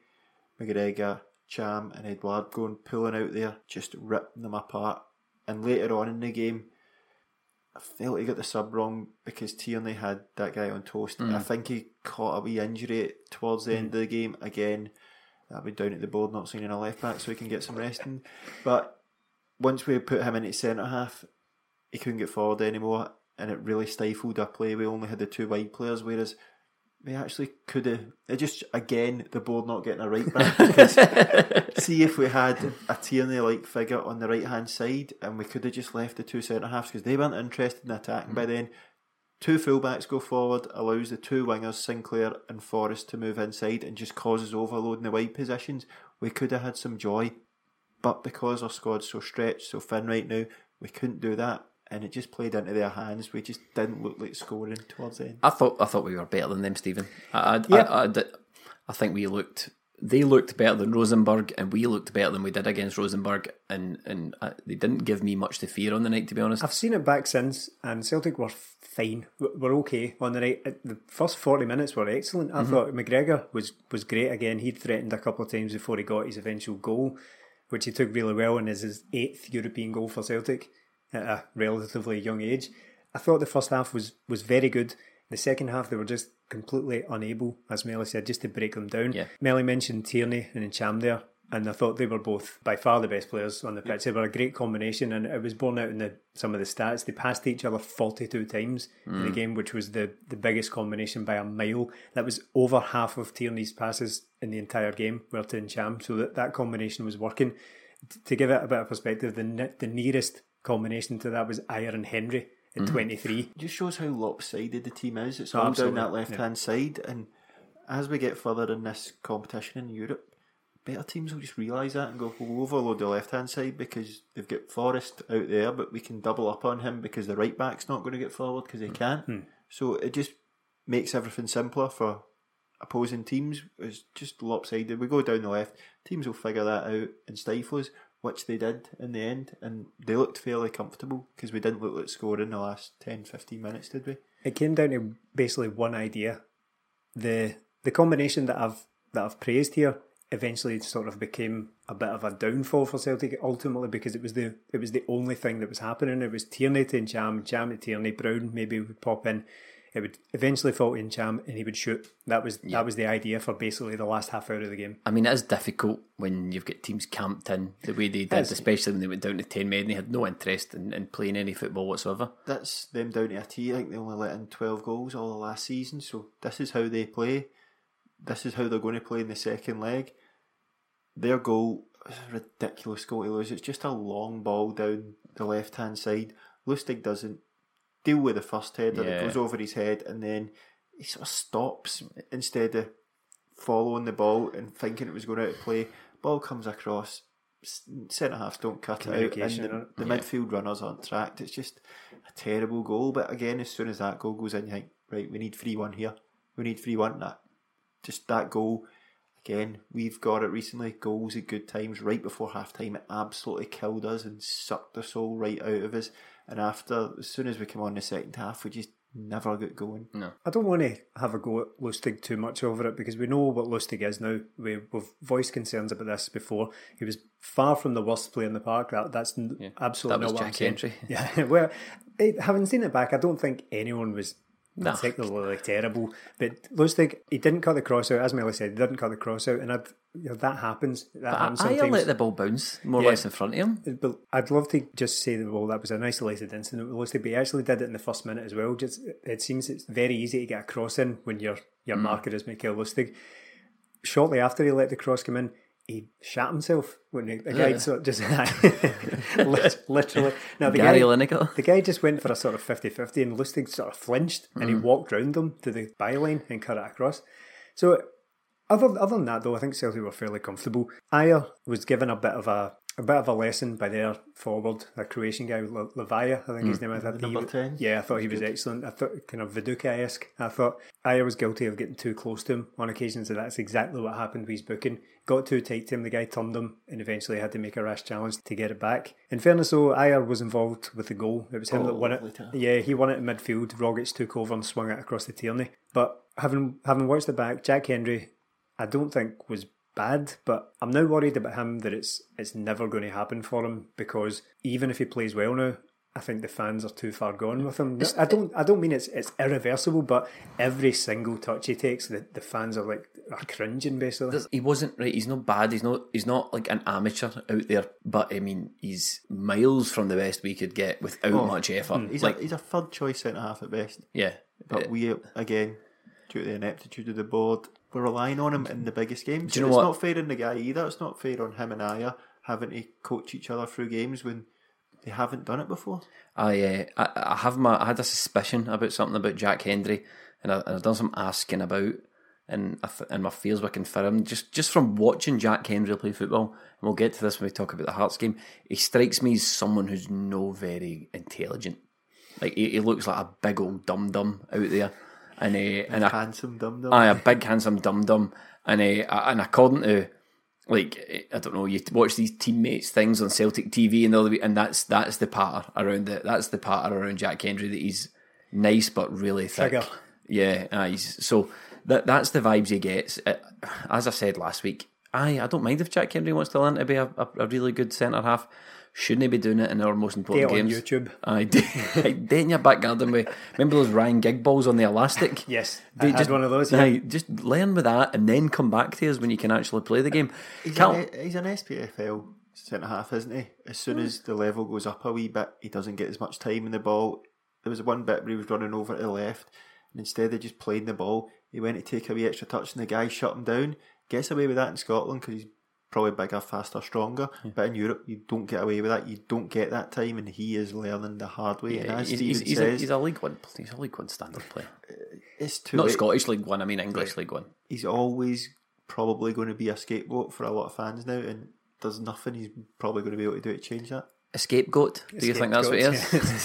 McGregor, Ntcham, and Edouard going pulling out there, just ripping them apart. And later on in the game, I felt he got the sub wrong because Tierney had that guy on toast. I mm. think he caught a wee injury towards the end mm. of the game. Again, that'll be down at the board not signing a left back so he can get some resting. But once we put him into centre half, he couldn't get forward anymore, and it really stifled our play. We only had the two wide players, whereas we actually could have. It just again the board not getting a right back. Because see if we had a Tierney like figure on the right hand side, and we could have just left the two centre halves because they weren't interested in attacking by mm. then. Two fullbacks go forward, allows the two wingers, Sinclair and Forrest, to move inside and just causes overload in the wide positions. We could have had some joy, but because our squad's so stretched, so thin right now, we couldn't do that. And it just played into their hands. We just didn't look like scoring towards the end. I thought I thought we were better than them, Stephen. I I, Yeah. I, I, I think we looked. They looked better than Rosenborg, and we looked better than we did against Rosenborg. And and uh, they didn't give me much to fear on the night, to be honest. I've seen it back since, and Celtic were fine. W- We're okay on the night. The first forty minutes were excellent. I thought McGregor was was great again. He'd threatened a couple of times before he got his eventual goal, which he took really well, and is his eighth European goal for Celtic at a relatively young age. I thought the first half was was very good. The second half, they were just completely unable, as Melly said, just to break them down. Yeah. Melly mentioned Tierney and Ntcham there. and I thought they were both by far the best players on the pitch. They were a great combination, and it was borne out in the, some of the stats. They passed each other 42 times in the mm. game, which was the, the biggest combination by a mile. That was over half of Tierney's passes in the entire game were to Ntcham, so that, that combination was working. T- to give it a bit of perspective, the, ne- the nearest combination to that was Iron and Hendry at mm-hmm. 23. just shows how lopsided the team is. It's Oh, all absolutely, down that left hand side, and as we get further in this competition in Europe, better teams will just realise that and go, we'll overload the left hand side because they've got Forrest out there, but we can double up on him because the right back's not going to get forward because he mm. can't. Hmm. So it just makes everything simpler for opposing teams. It's just lopsided. We go down the left, teams will figure that out and stifle us, which they did in the end, and they looked fairly comfortable because we didn't look like scoring the last 10 15 minutes, did we? It came down to basically one idea. The the combination that I've that I've praised here eventually sort of became a bit of a downfall for Celtic ultimately because it was the it was the only thing that was happening. It was Tierney to Jam, Jam to Tierney, Brown maybe would pop in. It would eventually fall in Jam and he would shoot. That was that was the idea for basically the last half hour of the game. I mean, it is difficult when you've got teams camped in the way they did, especially when they went down to 10 men. They had no interest in, in playing any football whatsoever. That's them down to a T. I think they only let in 12 goals all the last season, so this is how they play. This is how they're going to play in the second leg. Their goal ridiculous goal to lose. It's just a long ball down the left hand side. Lustig doesn't deal with the first header, Yeah. it goes over his head, and then he sort of stops instead of following the ball and thinking it was going out of play. Ball comes across, centre halves don't cut it out, and the, the midfield runners aren't tracked. It's just a terrible goal. But again, as soon as that goal goes in, you think, right, we need 3 1 here. We need 3 1. That just that goal. Again, we've got it recently. Goals at good times, right before half time. It absolutely killed us and sucked the soul right out of us. And after, as soon as we come on the second half, we just never got going. No. I don't want to have a go at Lustig too much over it because we know what Lustig is now. We, we've voiced concerns about this before. He was far from the worst player in the park. That, that's n absolutely That was not what I'm saying. Entry. Yeah, well, eh, having seen it back, I don't think anyone was Nah. particularly terrible. But Lustig, he didn't cut the cross out. As Melly said, he didn't cut the cross out, and I'd, you know, that happens. That I, happens I sometimes. let the ball bounce more Yeah. or less in front of him. Uh, but I'd love to just say that well, that was an isolated incident with Lustig, but he actually did it in the first minute as well. Just it seems it's very easy to get a cross in when your your hmm. marker is Mikael Lustig. Shortly after he let the cross come in, he shot himself when he, the guy Yeah. sort of just literally. Now the Gary guy, Lineker. the guy just went for a sort of 50-50 and Lustig sort of flinched and he Mm. walked round them to the byline and cut it across. So other other than that, though, I think Celtic were fairly comfortable. Ajer was given a bit of a a bit of a lesson by their forward, a Croatian guy, Le- Livaja, I think his name is. I thought he Number 10. Yeah, I thought he was excellent. I thought kind of Viduka esque. I thought Ajer was guilty of getting too close to him on occasions, and that's exactly what happened with his booking. Got too tight to him, the guy turned him, and eventually had to make a rash challenge to get it back. In fairness, though, Ajer was involved with the goal. It was him Oh, that won it. tackle. Yeah, he won it in midfield. Rogic took over and swung it across the Tierney. But having having watched it back, Jack Hendry, I don't think was bad, but I'm now worried about him that it's it's never going to happen for him because even if he plays well now, I think the fans are too far gone with him. I don't I don't mean it's it's irreversible, but every single touch he takes, the, the fans are like are cringing basically. There's- He wasn't right. He's not bad. He's not. He's not like an amateur out there. But I mean, he's miles from the best we could get without Oh, much effort. He's, like, a, he's a third choice centre half at best. yeah, But Uh, we, again, due to the ineptitude of the board, we're relying on him in the biggest games. Do you know it's what? not fair on the guy either. It's not fair on him and Ajer having to coach each other through games when they haven't done it before. I, uh, I I have my I had a suspicion about something about Jack Hendry, and, I, and I've done some asking about, and I th- and my fears were confirmed just just from watching Jack Hendry play football. And we'll get to this when we talk about the Hearts game. He strikes me as someone who's no very intelligent. Like he, he looks like a big old dum dum out there, and uh, and I, Handsome dum dum. Aye, a big handsome dum dum, and uh, and according to like I don't know, you watch these teammates things on Celtic TV and the other, and that's that's the pattern around it. That's the patter around Jack Hendry that he's nice but really thick. Trigger. Yeah, aye, he's, so that that's the vibes he gets. Uh, As I said last week, aye, I don't mind if Jack Hendry wants to learn to be a, a, a really good centre half. Shouldn't he be doing it in our most Get important it on games? YouTube. Aye, dead in your back garden with. Remember those Ryan Giggs balls on the elastic? Yes, They I had one of those, yeah. Aye, just learn with that and then come back to us when you can actually play the game. He's Cal- an, he's an SPFL centre half, isn't he? As soon as the level goes up a wee bit, he doesn't get as much time in the ball. There was one bit where he was running over to the left, and instead of just playing the ball, he went to take a wee extra touch, and the guy shut him down. Gets away with that in Scotland because he's probably bigger, faster, stronger. But in Europe, you don't get away with that. You don't get that time, and he is learning the hard way. Yeah, as he's, he's, he's, a, he's a League One. He's a League One standard player. Uh, it's too Not late. Scottish League One. I mean English League One. he's always probably going to be a scapegoat for a lot of fans now, and there's nothing he's probably going to be able to do to change that. A scapegoat? Do you think that's what he is? Is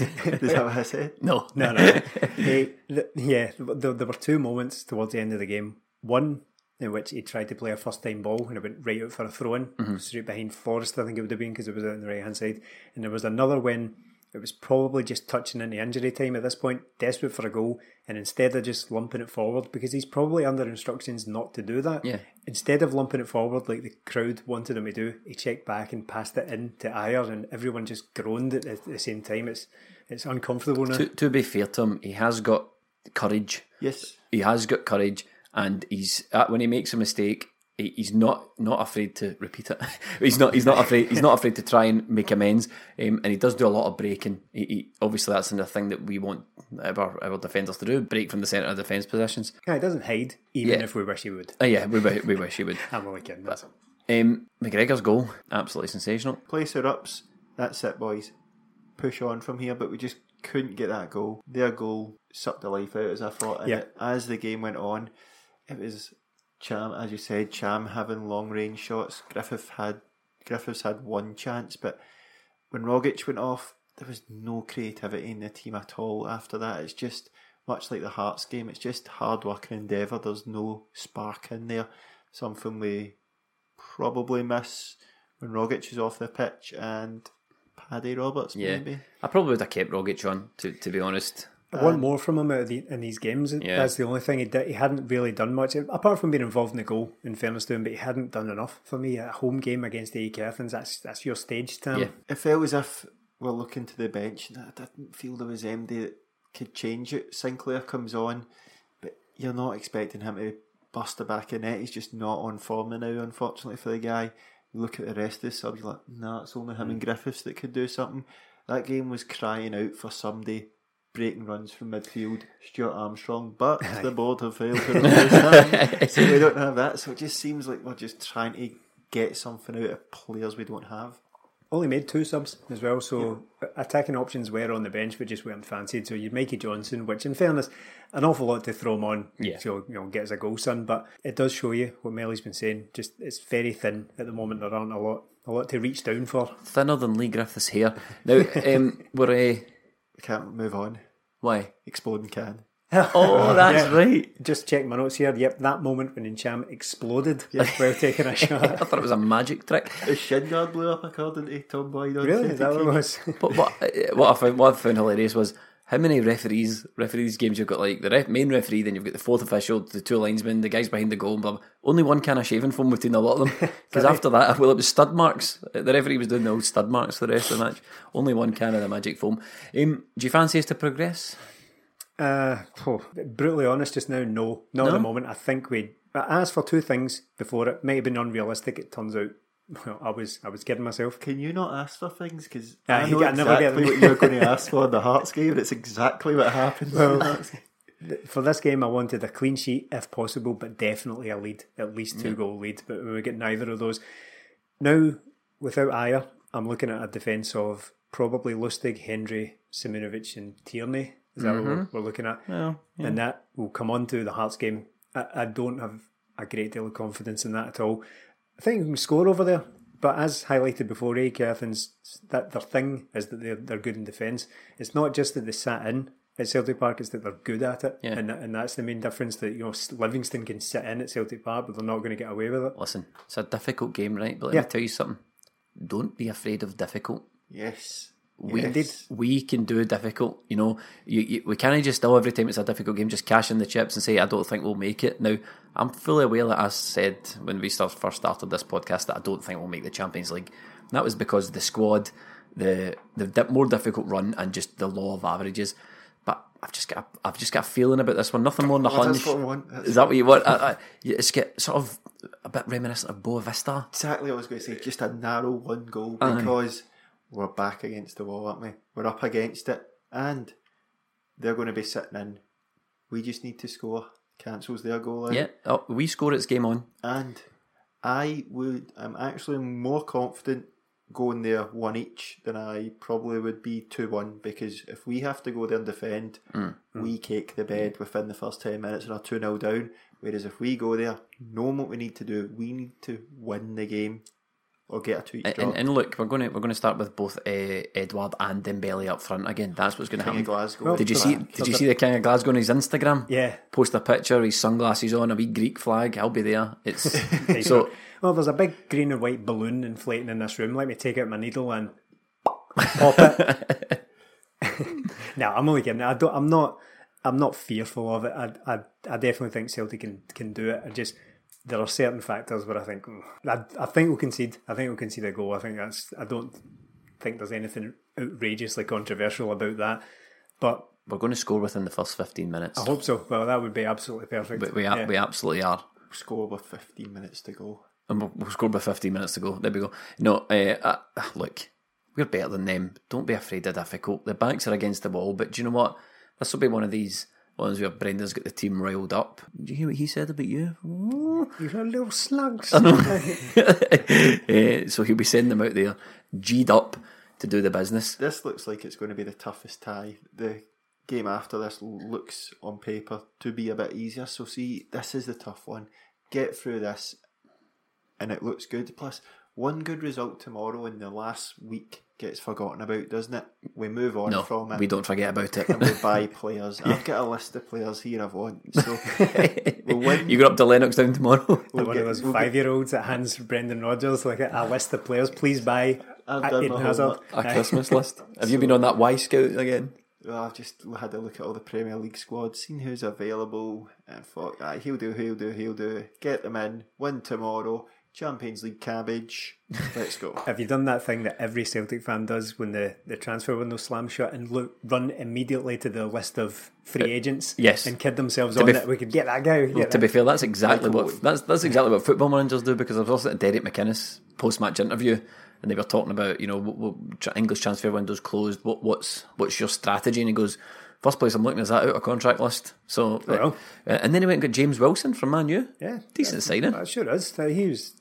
that what I said? no, No, no. Hey, th- yeah, there, there were two moments towards the end of the game. One in which he tried to play a first time ball and it went right out for a throw in, Mm-hmm. straight behind Forrest, I think it would have been because it was out on the right hand side. And there was another when it was probably just touching into injury time at this point, desperate for a goal, and instead of just lumping it forward, because he's probably under instructions not to do that. Yeah. Instead of lumping it forward like the crowd wanted him to do, he checked back and passed it in to Ajer, and everyone just groaned at the, at the same time. It's it's uncomfortable now. to, to be fair to him, he has got courage. Yes. He has got courage, and he's uh, when he makes a mistake, he's not not afraid to repeat it. he's not he's not afraid he's not afraid to try and make amends. Um, and he does do a lot of breaking. He, he, obviously, that's another thing that we want our, our defenders to do: break from the centre of defence positions. Yeah, it doesn't hide, even Yeah. if we wish he would. Uh, yeah, we, we wish he would. I'm only kidding. That's Um, McGregor's goal, absolutely sensational. Place her ups. That's it, boys. Push on from here, but we just couldn't get that goal. Their goal sucked the life out, as I thought. And Yeah. it, as the game went on, it was Ntcham, as you said, Ntcham having long range shots. Griffith had Griffiths had one chance, but when Rogic went off, there was no creativity in the team at all. After that, it's just much like the Hearts game. It's just hard work and endeavour. There's no spark in there. Something we probably miss when Rogic is off the pitch and Paddy Roberts Yeah, maybe. I probably would have kept Rogic on. To to be honest, I want um, more from him out of the, in these games. Yeah. That's the only thing he did. He hadn't really done much apart from being involved in the goal. In fairness to him, but he hadn't done enough for me. A home game against AEK Athens. That's that's your stage time. Yeah. It felt as if we're looking to the bench and I didn't feel there was MD that could change it. Sinclair comes on, but you're not expecting him to bust the back of net. He's just not on form now, unfortunately, for the guy. You look at the rest of the subs, you're like, nah, it's only him and mm. Griffiths that could do something. That game was crying out for somebody breaking runs from midfield, Stuart Armstrong, but the board have failed to replace him. so we don't have that. So it just seems like we're just trying to get something out of players we don't have. Only made two subs as well, so attacking options were on the bench, but just weren't fancied. So you'd Mikey Johnston, which in fairness, an awful lot to throw him on. Yeah. So you know, get us a goal, son. But it does show you what Melly's been saying. Just it's very thin at the moment. There aren't a lot, a lot to reach down for. thinner than Leigh Griffiths' hair. Now, um, we're uh, We can't move on. why? Exploding can. Oh, that's right. Just check my notes here. Yep, that moment when Ntcham exploded while taking a shot. I thought it was a magic trick. His shin guard blew up according to Tom Boyd really? Is that what it was? But what uh, what I found what I found hilarious was how many referees referees games you've got like the ref, main referee, then you've got the fourth official, the two linesmen, the guys behind the goal, and blah, blah. only one can of shaving foam between a lot of them. Because after that, well, it was stud marks. The referee was doing the old stud marks for the rest of the match. Only one can of the magic foam. Um, do you fancy us to progress? Uh, oh, brutally honest, just now, no, not at the moment. I think we. Asked for two things before it. may have been unrealistic. It turns out, well, I was I was kidding myself. Can you not ask for things? Because Yeah, I you know can never get what you're going to ask for in the Hearts game, and it's exactly what happened. game. For this game, I wanted a clean sheet if possible, but definitely a lead, at least two goal lead. But we would get neither of those. Now, without Ajer, I'm looking at a defence of probably Lustig, Hendry, Simunovic, and Tierney. Is that what we're, mm-hmm. we're looking at? And that will come on to the Hearts game. I, I don't have a great deal of confidence in that at all. I think we can score over there, but as highlighted before, AEK Athens, that their thing is that they're, they're good in defence. It's not just that they sat in at Celtic Park, it's that they're good at it. Yeah. And, and that's the main difference that, you know, Livingston can sit in at Celtic Park, but they're not going to get away with it. Listen, it's a difficult game, right? But let Yeah. me tell you something. Don't be afraid of difficult. Yes. We yes. we can do difficult. You know, you, you, we can't just still every time it's a difficult game just cash in the chips and say I don't think we'll make it. Now I'm fully aware that I said when we start, first started this podcast that I don't think we'll make the Champions League. And that was because the squad the the more difficult run and just the law of averages. But I've just got a, I've just got a feeling about this one. Nothing more than a Oh, hunch. what I want. That's Is that what you want? I, I, it's get sort of a bit reminiscent of Boavista. exactly what I was going to say. Just a narrow one goal Aye. because we're back against the wall, aren't we? We're up against it, and they're going to be sitting in. We just need to score. Cancels their goal out. Yeah, oh, we score. It's game on. And I would, I'm actually more confident going there one each than I probably would be 2 1 because if we have to go there and defend, hmm. we hmm. kick the bed within the first 10 minutes and are 2 0 down. Whereas if we go there, knowing what we need to do, we need to win the game or get a two each And, and, and look, we're going to we're going to start with both uh, Edouard and Dembele up front again. That's what's going to happen. of Glasgow. Did you see? Did you see the King of Glasgow on his Instagram? Yeah. Post a picture, his sunglasses on, a wee Greek flag. I'll be there. It's so. Well, there's a big green and white balloon inflating in this room. Let me take out my needle and pop it. no, I'm only kidding. I don't. I'm not. I'm not fearful of it. I, I, I definitely think Celtic can can do it. I just there are certain factors where I think mm, I, I think we'll concede. I think we'll concede a goal. I think that's. I don't think there's anything outrageously controversial about that. But We're going to score within the first fifteen minutes. I hope so. Well, that would be absolutely perfect. we we, a- Yeah. we absolutely are. Score with 15 minutes to go. And we'll, we'll score by 15 minutes to go. There we go. No, uh, uh, look, we're better than them. Don't be afraid of difficult. The backs are against the wall, but do you know what? This will be one of these ones where Brendan's got the team riled up. Did you hear what he said about you? You're a little slugs. Eh, so he'll be sending them out there, G'd up to do the business. This looks like it's going to be the toughest tie. The game after this looks on paper to be a bit easier. So see, this is the tough one. Get through this, and it looks good. Plus, one good result tomorrow in the last week gets forgotten about, doesn't it? We move on No, from it. we don't forget about it. And we buy players. I've got a list of players here I want. So we'll win. you go up to Lennoxtown tomorrow. Like one get- of those we'll get- five year olds that hands Brendan Rodgers like a, a list of players. Please buy I've done Eden my Hazard. A Christmas list. Have you been on that Wyscout again? Well, I've just had a look at all the Premier League squads, seen who's available, and thought, ah, he'll do, he'll do, he'll do. Get them in, win tomorrow, Champions League cabbage. Let's go. Have you done that thing that every Celtic fan does when the, the transfer window slams shut and look run immediately to the list of free agents? Uh, yes. and kid themselves To on be that we could get that guy. Get to that. be fair, that's exactly Michael what that's that's exactly what football managers do. Because I was also at Derek McInnes post match interview, and they were talking about you know what, what, English transfer windows closed. What what's what's your strategy? And he goes, first place I'm looking is that out of contract list. So, uh, Well. uh, and then he went and got James Wilson from Man U. yeah, decent signing. That sure is. Uh, He was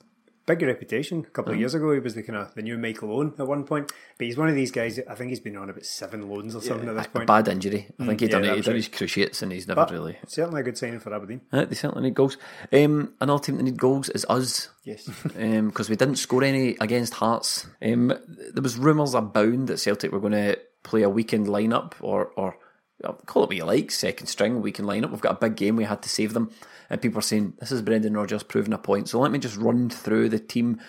big reputation a couple of years ago. He was the kind of the new Michael Owen at one point, but he's one of these guys. I think he's been on about seven loans or something at this A point. bad injury. I think he yeah, done it. that He done his cruciates and he's never But really. certainly a good signing for Aberdeen. Uh, they certainly need goals. Um, another team that need goals is us. Yes. because we didn't score any against Hearts. Um, there was rumours abound that Celtic were going to play a weekend lineup or or call it what you like, second string we can line up. We've got a big game. We had to save them, and people are saying this is Brendan Rodgers proving a point. So let me just run through the team: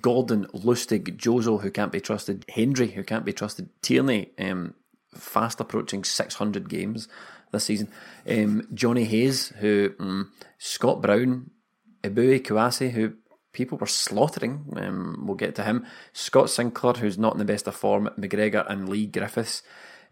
Gordon, Lustig, Jozo, who can't be trusted, Hendry, who can't be trusted, Tierney, um, fast approaching six hundred games this season. Um, Jonny Hayes, who um, Scott Brown, Eboue Kouassi, who people were slaughtering. Um, we'll get to him. Scott Sinclair, who's not in the best of form. McGregor and Leigh Griffiths.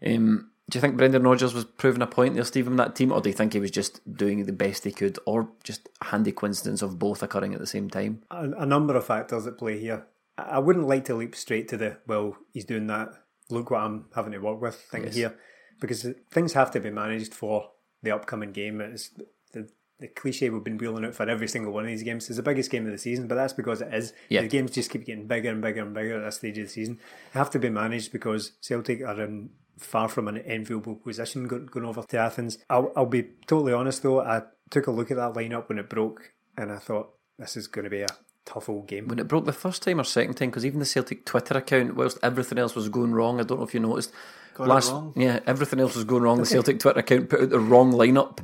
Um, do you think Brendan Rodgers was proving a point there, Stephen, in that team, or do you think he was just doing the best he could, or just a handy coincidence of both occurring at the same time? a, a number of factors at play here. I wouldn't like to leap straight to the well, he's doing that. Look what I'm having to work with thing here, because things have to be managed for the upcoming game. It's the the cliche we've been wheeling out for every single one of these games. It's the biggest game of the season, but that's because it is. Yeah. The games just keep getting bigger and bigger and bigger at this stage of the season. They have to be managed because Celtic are in far from an enviable position going over to Athens. I'll, I'll be totally honest though. I took a look at that lineup when it broke, and I thought this is going to be a tough old game. When it broke the first time or second time, because even the Celtic Twitter account, whilst everything else was going wrong, I don't know if you noticed. Got it wrong? Yeah, everything else was going wrong. The Celtic Twitter account put out the wrong lineup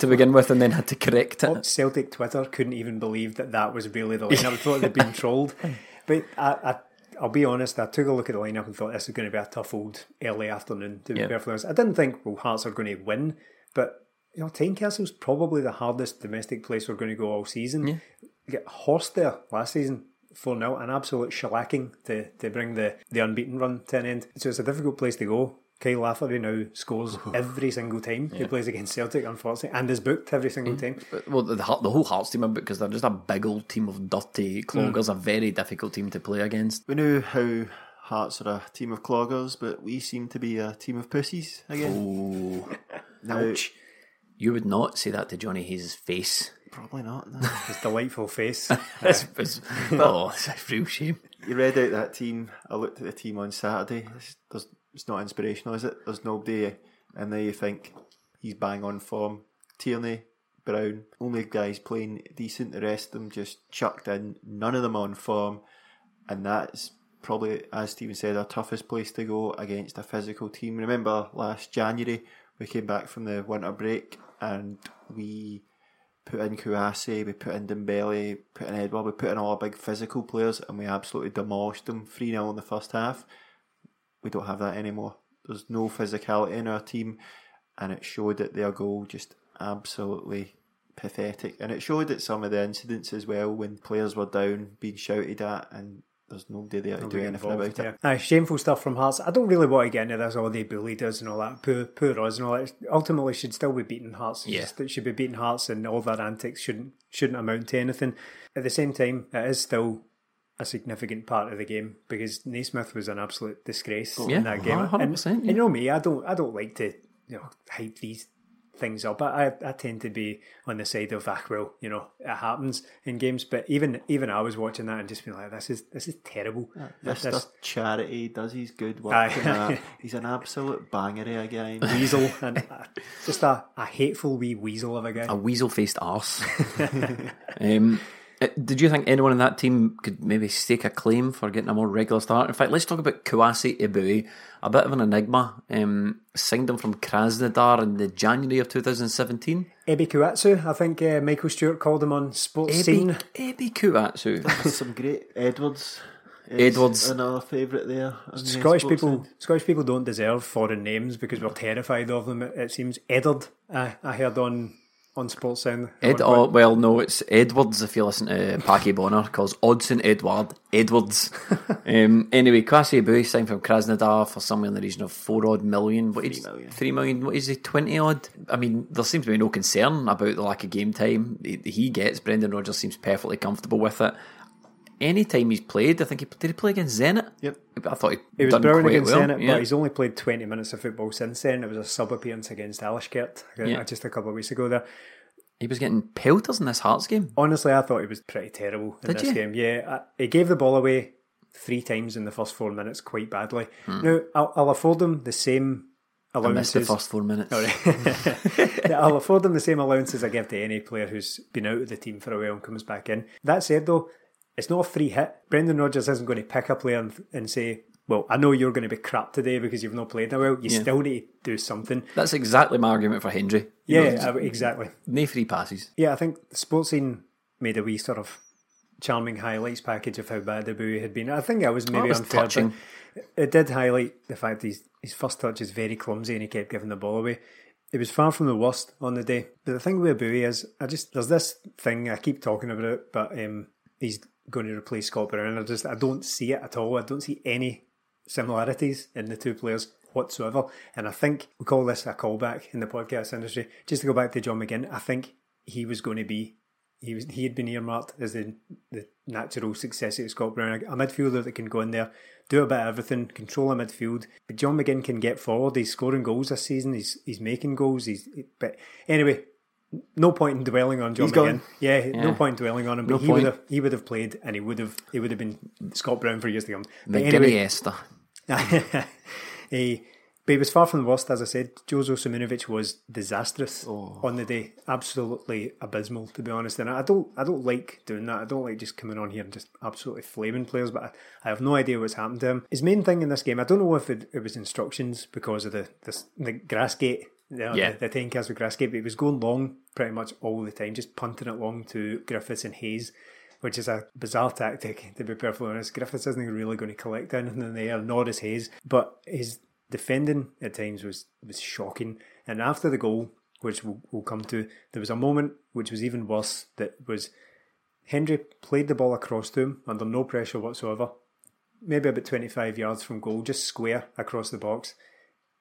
to begin with and then had to correct it. Celtic Twitter couldn't even believe that that was really the lineup. I thought they'd been trolled. But I, I, I'll be honest, I took a look at the lineup and thought this is going to be a tough old early afternoon, to be Yeah. perfectly honest. I didn't think, well, Hearts are going to win, but you know, Tynecastle's probably the hardest domestic place we're going to go all season. You get horsed there last season. 4 0, an absolute shellacking to, to bring the, the unbeaten run to an end. So it's a difficult place to go. Kyle Lafferty now scores every single time he plays against Celtic, unfortunately, and is booked every single mm. time. Well, the, the whole Hearts team are booked because they're just a big old team of dirty cloggers, mm. a very difficult team to play against. We know how Hearts are a team of cloggers, but we seem to be a team of pussies again. Oh, Now- ouch. You would not say that to Jonny Hayes' face. Probably not. no. His delightful face. It's, it's, oh, it's a real shame. you read out that team. I looked at the team on Saturday. There's, it's not inspirational, is it? There's nobody, eh, and there you think he's bang on form. Tierney, Brown, only guys playing decent. The rest of them just chucked in. None of them on form, and that's probably, as Stephen said, our toughest place to go against a physical team. Remember last January we came back from the winter break and we put in Kouassi, we put in Dembele, put in Edouard, we put in all our big physical players and we absolutely demolished them 3 0 in the first half. We don't have that anymore. There's no physicality in our team and it showed that their goal just absolutely pathetic. And it showed at some of the incidents as well when players were down, being shouted at, and there's nobody there to do anything about it. Aye, shameful stuff from Hearts. I don't really want to get into this, all they bullied us and all that. Poor, poor us and all that. Ultimately, should still be beating Hearts. Yeah. just- it should be beating Hearts, and all their antics shouldn't shouldn't amount to anything. At the same time, it is still a significant part of the game because Naismith was an absolute disgrace Yeah, in that game. 100%, And, yeah. and you know me, I don't I don't like to you know hype these things up. I, I tend to be on the side of ah well, you know, it happens in games. But even even I was watching that and just being like, this is this is terrible. This, This- this charity does his good work. Aye. and that. He's an absolute banger of a guy. weasel and uh, just a, a hateful wee weasel of a guy. A weasel faced arse. um, uh, did you think anyone in that team could maybe stake a claim for getting a more regular start? In fact, let's talk about Kouassi Eboue, a bit of an enigma. Um, signed him from Krasnodar in the January of 2017. Ebi Kuatsu, I think uh, Michael Stewart called him on Sportscene. Ebi, Ebi Kouatsu. Some great Edwards. is Edwards. another favourite there. on the Scottish people, End. Scottish people don't deserve foreign names because we're terrified of them. It, it seems Eddard. I, I heard on on Sportsound. Ed, oh, well, no, it's Edwards if you listen to Packie Bonner, because Odsonne Edouard, Edwards. um, anyway, Kouassi Eboue signed from Krasnodar for somewhere in the region of four odd million. What is, million. Three million, what is he, 20 odd? I mean, there seems to be no concern about the lack of game time he gets. Brendan Rodgers seems perfectly comfortable with it. Any time he's played, I think he did he play against Zenit? Yep. I thought he, He was brilliant against well. Zenit, yeah. but he's only played 20 minutes of football since then. It was a sub appearance against Alishkert uh, Yeah. just a couple of weeks ago there. he was getting pelters in this Hearts game. Honestly, I thought he was pretty terrible in Did this you? game. Yeah, I, he gave the ball away three times in the first four minutes quite badly. Hmm. Now, I'll, I'll afford him the same I missed the first four minutes. I'll afford them the same allowances I give to any player who's been out of the team for a while and comes back in. That said, though, it's not a free hit. Brendan Rodgers isn't going to pick a player and, and say, "Well, I know you're going to be crap today because you've not played that well. You Yeah. still need to do something." That's exactly my argument for Hendry. You know, Yeah, uh, exactly. no free passes. Yeah, I think the sports scene made a wee sort of charming highlights package of how bad the Eboue had been. I think that was maybe was unfair, touching. it did highlight the fact he's, his first touch is very clumsy and he kept giving the ball away. It was far from the worst on the day. But the thing with Eboue is, I just there's this thing I keep talking about it, but um, he's going to replace Scott Brown. I just I don't see it at all. I don't see any similarities in the two players whatsoever. And I think we call this a callback in the podcast industry. Just to go back to John McGinn, I think he was going to be he was he had been earmarked as the the natural successor to Scott Brown, a midfielder that can go in there, do a bit of everything, control a midfield. But John McGinn can get forward. He's scoring goals this season. He's he's making goals. He's but anyway. No point in dwelling on John He's McGinn. Yeah, Yeah. no point in dwelling on him. But No he point. would have he would have played, and he would have he would have been Scott Brown for years to come. But McGinny anyway, Esther. Eh, but he was far from the worst, as I said. Jozo Simunovic was disastrous Oh. on the day, absolutely abysmal, to be honest. And I don't, I don't like doing that. I don't like just coming on here and just absolutely flaming players. But I, I have no idea what's happened to him. His main thing in this game, I don't know if it, it was instructions because of the this, the grass gate. The, Yeah. the, the 10 cast with but he was going long pretty much all the time, just punting it long to Griffiths and Hayes which is a bizarre tactic, to be perfectly honest. Griffiths isn't really going to collect anything in the air, nor is Hayes. But his defending at times was, was shocking. And after the goal, which we'll, we'll come to, there was a moment which was even worse that was Hendry played the ball across to him under no pressure whatsoever, maybe about 25 yards from goal, just square across the box.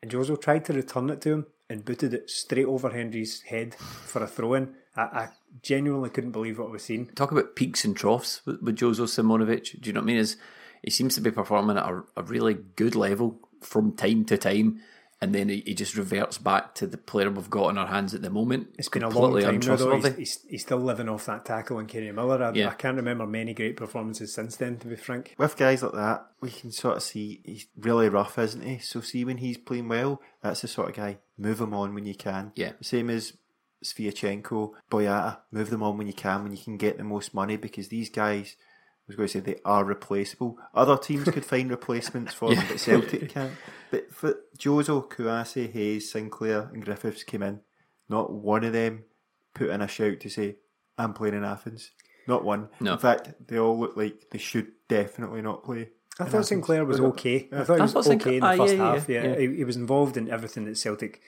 And Jozo tried to return it to him and booted it straight over Hendry's head for a throw in. I, I genuinely couldn't believe what I was seeing. Talk about peaks and troughs with, with Jozo Simunovic. Do you know what I mean? Is he seems to be performing at a, a really good level from time to time, and then he, he just reverts back to the player we've got in our hands at the moment. It's been a long Completely time now, though. He's, he's, he's still living off that tackle on Kenny Miller. I, Yeah. I can't remember many great performances since then, to be frank. With guys like that, we can sort of see he's really rough, isn't he? So see when he's playing well, that's the sort of guy. Move them on when you can. Yeah. Same as Sviatchenko, Boyata. Move them on when you can, when you can get the most money, because these guys, I was going to say they are replaceable. Other teams could find replacements for them, but Celtic can't. But for Jozo, Kouassi, Hayes, Sinclair, and Griffiths came in. Not one of them put in a shout to say, "I'm playing in Athens." Not one. No. In fact, they all look like they should definitely not play. I thought Athens. Sinclair was okay. I thought he was thought okay Sinclair- in the ah, first yeah, yeah, half. Yeah, yeah. He, he was involved in everything that Celtic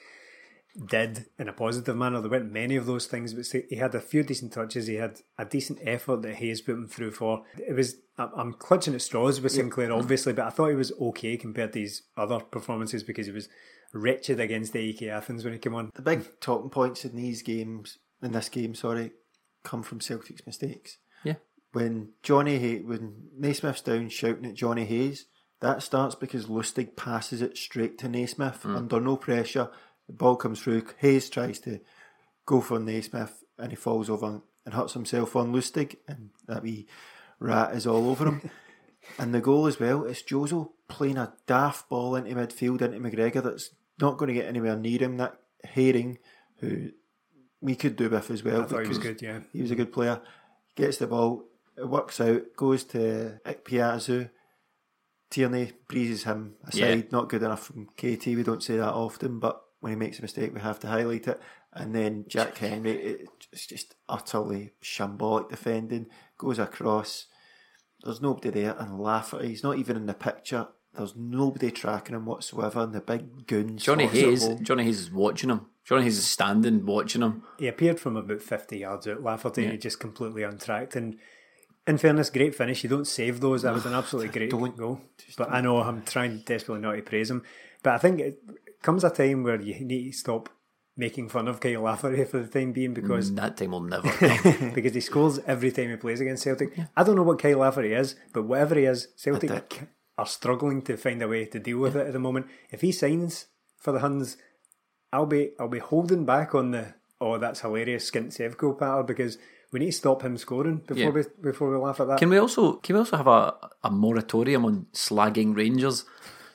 did in a positive manner. There weren't many of those things, but he had a few decent touches. He had a decent effort that Hayes put him through for. It was I'm I'm clutching at straws with Sinclair, obviously, but I thought he was okay compared to his other performances because he was wretched against the AEK Athens when he came on. The big talking points in these games, in this game, sorry, come from Celtic's mistakes. Yeah. When Johnny Hay, when Naismith's down shouting at Jonny Hayes, that starts because Lustig passes it straight to Naismith hmm. under no pressure. The ball comes through. Hayes tries to go for Naismith and he falls over and hurts himself on Lustig, and that wee rat is all over him. and the goal as well, is Jozo playing a daft ball into midfield into McGregor that's not going to get anywhere near him. That Haring, who we could do with as well. I thought he was good, yeah. He was a good player. Gets the ball, it works out, goes to Ikpeazu. Tierney breezes him aside. Yeah. Not good enough from KT. We don't say that often, but when he makes a mistake, we have to highlight it. And then Jack Hendry, it's just utterly shambolic defending. Goes across. There's nobody there, and Lafferty, he's not even in the picture. There's nobody tracking him whatsoever, and the big goons. Johnny sorts Hayes. Jonny Hayes is watching him. Jonny Hayes is standing watching him. He appeared from about 50 yards out. Lafferty he just completely untracked. And in fairness, great finish. You don't save those. That was an absolutely great Don't. goal. But I know I'm trying desperately not to praise him. But I think it comes a time where you need to stop making fun of Kyle Lafferty for the time being because mm, That time will never come. because he scores every time he plays against Celtic. I don't know what Kyle Lafferty is, but whatever he is, Celtic are struggling to find a way to deal with it at the moment. If he signs for the Huns, I'll be I'll be holding back on the oh that's hilarious skint Sevco patter because we need to stop him scoring before Yeah. we before we laugh at that. Can we also can we also have a, a moratorium on slagging Rangers?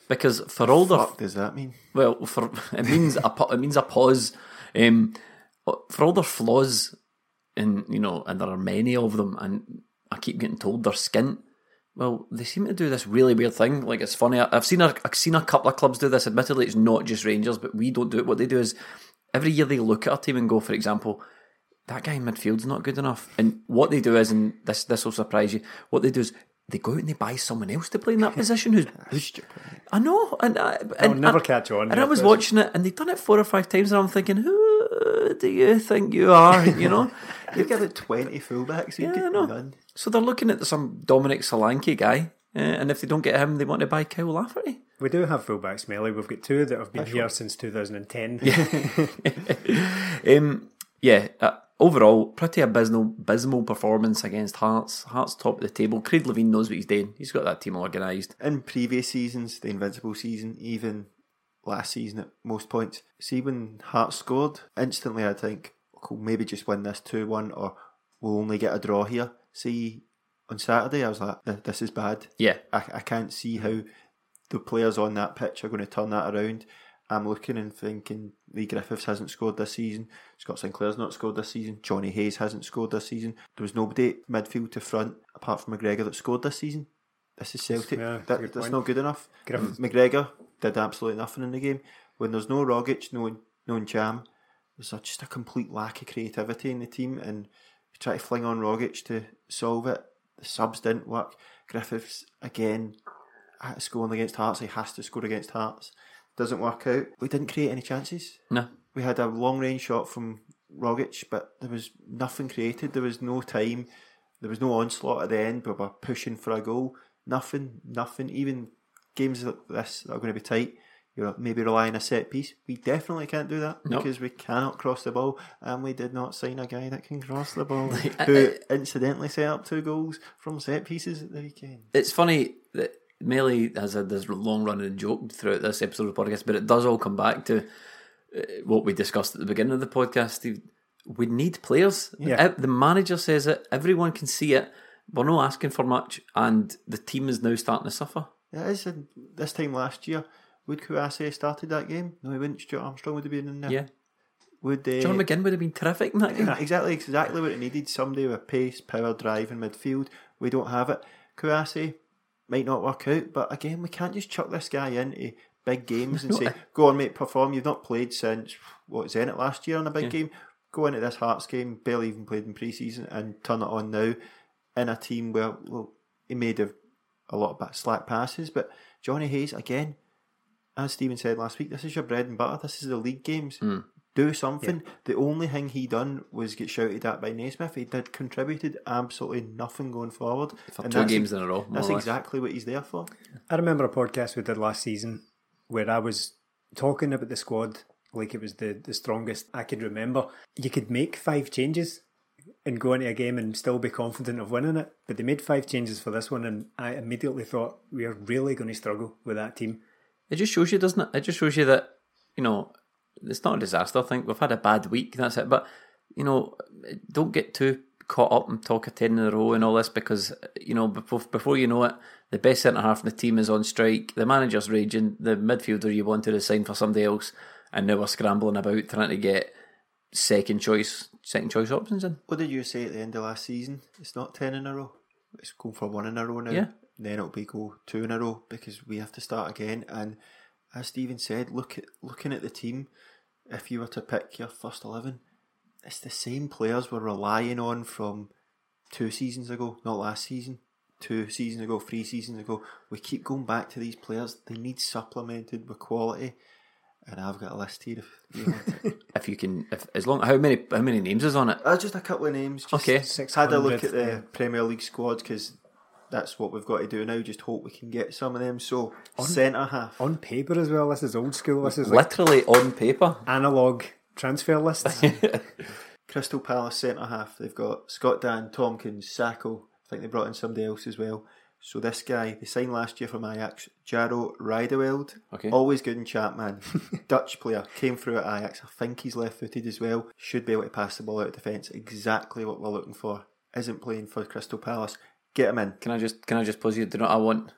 Because for all the What does that mean? well, for it means a it means a pause. Um, for all their flaws, and you know, and there are many of them, and I keep getting told they're skint. Well, they seem to do this really weird thing. Like it's funny. I- I've seen a, I've seen a couple of clubs do this. Admittedly, it's not just Rangers, but we don't do it. What they do is every year they look at a team and go, for example, that guy in midfield's not good enough. And what they do is, and this this will surprise you, what they do is they go out and they buy someone else to play in that position who's, who's I know, and I, and, I'll never and- catch on. And I was but- watching it, and they've done it four or five times, and I'm thinking, who do you think you are? You know. You've got about 20 fullbacks. You Yeah, I know. none. So they're looking at some Dominic Solanke guy, uh, and if they don't get him, they want to buy Kyle Lafferty. We do have fullbacks, Melly. We've got two that have been here since 2010. Um, yeah, uh, overall, pretty abysmal, abysmal performance against Hearts. Hearts top of the table. Craig Levein knows what he's doing. He's got that team organised. In previous seasons, the Invincible season, even last season at most points, see when Hearts scored, instantly I'd think, cool, maybe just win this 2 1 or we'll only get a draw here. See, on Saturday, I was like, this is bad. Yeah. I, I can't see how the players on that pitch are going to turn that around. I'm looking and thinking Leigh Griffiths hasn't scored this season. Scott Sinclair's not scored this season. Jonny Hayes hasn't scored this season. There was nobody midfield to front apart from McGregor that scored this season. This is Celtic. Yeah, that's that, that's point. not good enough. Griffiths- McGregor did absolutely nothing in the game. When there's no Rogic, no no Ntcham, there's a, just a complete lack of creativity in the team, and you try to fling on Rogic to solve it. The subs didn't work. Griffiths again scoring against Hearts. He has to score against Hearts. Doesn't work out. We didn't create any chances. No. We had a long range shot from Rogic, but there was nothing created. There was no time. There was no onslaught at the end. But We were pushing for a goal. Nothing, nothing. Even games like this that are going to be tight, you're maybe relying on a set piece. We definitely can't do that Nope. because we cannot cross the ball, and we did not sign a guy that can cross the ball, who incidentally set up two goals from set pieces at the weekend. It's funny that Melee has had this long running joke throughout this episode of the podcast, but it does all come back to uh, what we discussed at the beginning of the podcast. Steve. We need players. Yeah. The manager says it, everyone can see it. We're not asking for much, and the team is now starting to suffer. Yeah, it is. This time last year, would Kouassi have started that game? No, he wouldn't. Stuart Armstrong would have been in there. Yeah. Would uh, John McGinn would have been terrific in that game. exactly exactly what it needed. Somebody with pace, power, drive in midfield. We don't have it. Kouassi might not work out, but again, we can't just chuck this guy into big games and say, "Go on, mate, perform." You've not played since what Zenit last year on a big game. Go into this Hearts game, barely even played in pre-season, and turn it on now in a team where well, he made a, a lot of slack passes, but Jonny Hayes again, as Stephen said last week, this is your bread and butter. This is the league games. Hmm. Do something. The only thing he done was get shouted at by Naismith. He did contributed absolutely nothing going forward. For And two that's games in a row, That's exactly what he's there for. I remember a podcast we did last season where I was talking about the squad like it was the, the strongest I could remember. You could make five changes and go into a game and still be confident of winning it. But they made five changes for this one, and I immediately thought we are really going to struggle with that team. It just shows you, doesn't it? It just shows you that, you know, it's not a disaster. I think we've had a bad week, that's it. But, you know, don't get too caught up and talk a 10 in a row and all this because, you know, before, before you know it, the best centre half in the team is on strike, the manager's raging, the midfielder you wanted to sign for somebody else, and now we're scrambling about trying to get second choice second choice options in. What did you say at the end of last season? It's not ten in a row. It's going for one in a row now. Yeah. Then it'll be go two in a row because we have to start again. And as Stephen said, look at looking at the team. If you were to pick your first eleven, it's the same players we're relying on from two seasons ago, not last season. Two seasons ago, three seasons ago. We keep going back to these players. They need supplemented with quality. And I've got a list here. If you want. If you can, if as long how many how many names is on it? Uh, just a couple of names. Just Okay. Had a look at the yeah. Premier League squad because that's what we've got to do now. Just hope we can get some of them. So centre half. On paper as well, this is old school. This is like Literally on paper. analog transfer lists. Crystal Palace centre half. They've got Scott Dann, Tomkins, Sakho. I think they brought in somebody else as well. So this guy, they signed last year from Ajax, Jairo Riedewald. Okay. Always good in chat, man. Dutch player, came through at Ajax. I think he's left footed as well. Should be able to pass the ball out of defence. Exactly what we're looking for. Isn't playing for Crystal Palace. Get him in. Can I just can I just pause you? Do you know I want?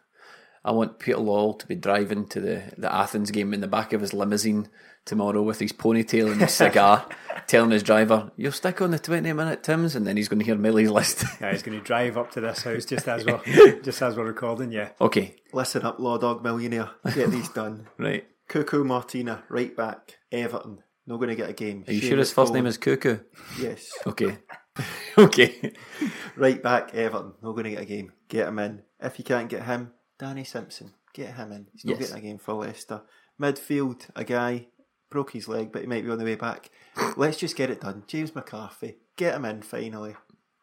I want Peter Lawwell to be driving to the, the Athens game in the back of his limousine tomorrow with his ponytail and his cigar, telling his driver, "You'll stick on the twenty minute Tims," and then he's going to hear Millie's list. yeah, he's going to drive up to this house just as we're just as we're recording. Yeah, okay, Listen up, Law Dog Millionaire. Get these done. right. Cuco Martina, right back, Everton. Not going to get a game. Are you sure his first name is Cuco? Yes. Okay, okay. Right back, Everton. Not going to get a game. Get him in. If you can't get him, Danny Simpson. Get him in. He's not Yes. getting a game for Leicester. Midfield, a guy broke his leg, but he might be on the way back. Let's just get it done. James McCarthy. Get him in finally.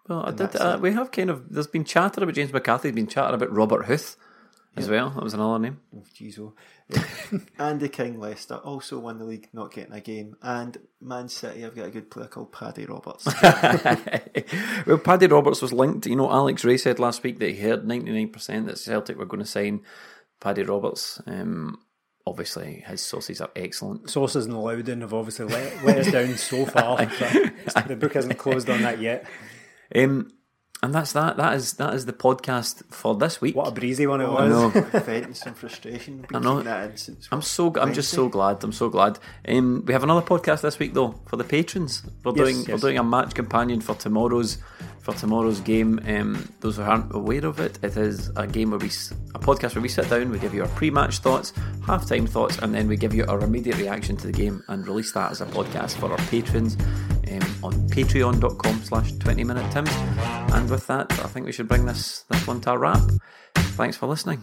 Well, I did. Uh, we have kind of. There's been chatter about James McCarthy. There's been chatter about Robert Huth as well. That was another name. Oh, jeez, oh. Andy King, Leicester, also won the league, not getting a game. And Man City, I've got a good player called Paddy Roberts. well, Paddy Roberts was linked. You know, Alex Ray said last week that he heard 99% that Celtic were going to sign Paddy Roberts. Um, obviously, his sources are excellent. Sources and Loudon have obviously let, let us down so far. the book hasn't closed on that yet. Um, and that's that. That is that is the podcast for this week. What a breezy one it I was. know. Venting some frustration. I know. That I'm so I'm just so glad. I'm so glad. Um, we have another podcast this week though for the patrons. We're Yes, doing yes. we're doing a match companion for tomorrow's for tomorrow's game. Um, those who aren't aware of it, it is a game where we s- a podcast where we sit down, we give you our pre-match thoughts, half-time thoughts, and then we give you our immediate reaction to the game and release that as a podcast for our patrons um, on patreon.com slash 20 minute tims. And with that, I think we should bring this this one to a wrap. Thanks for listening.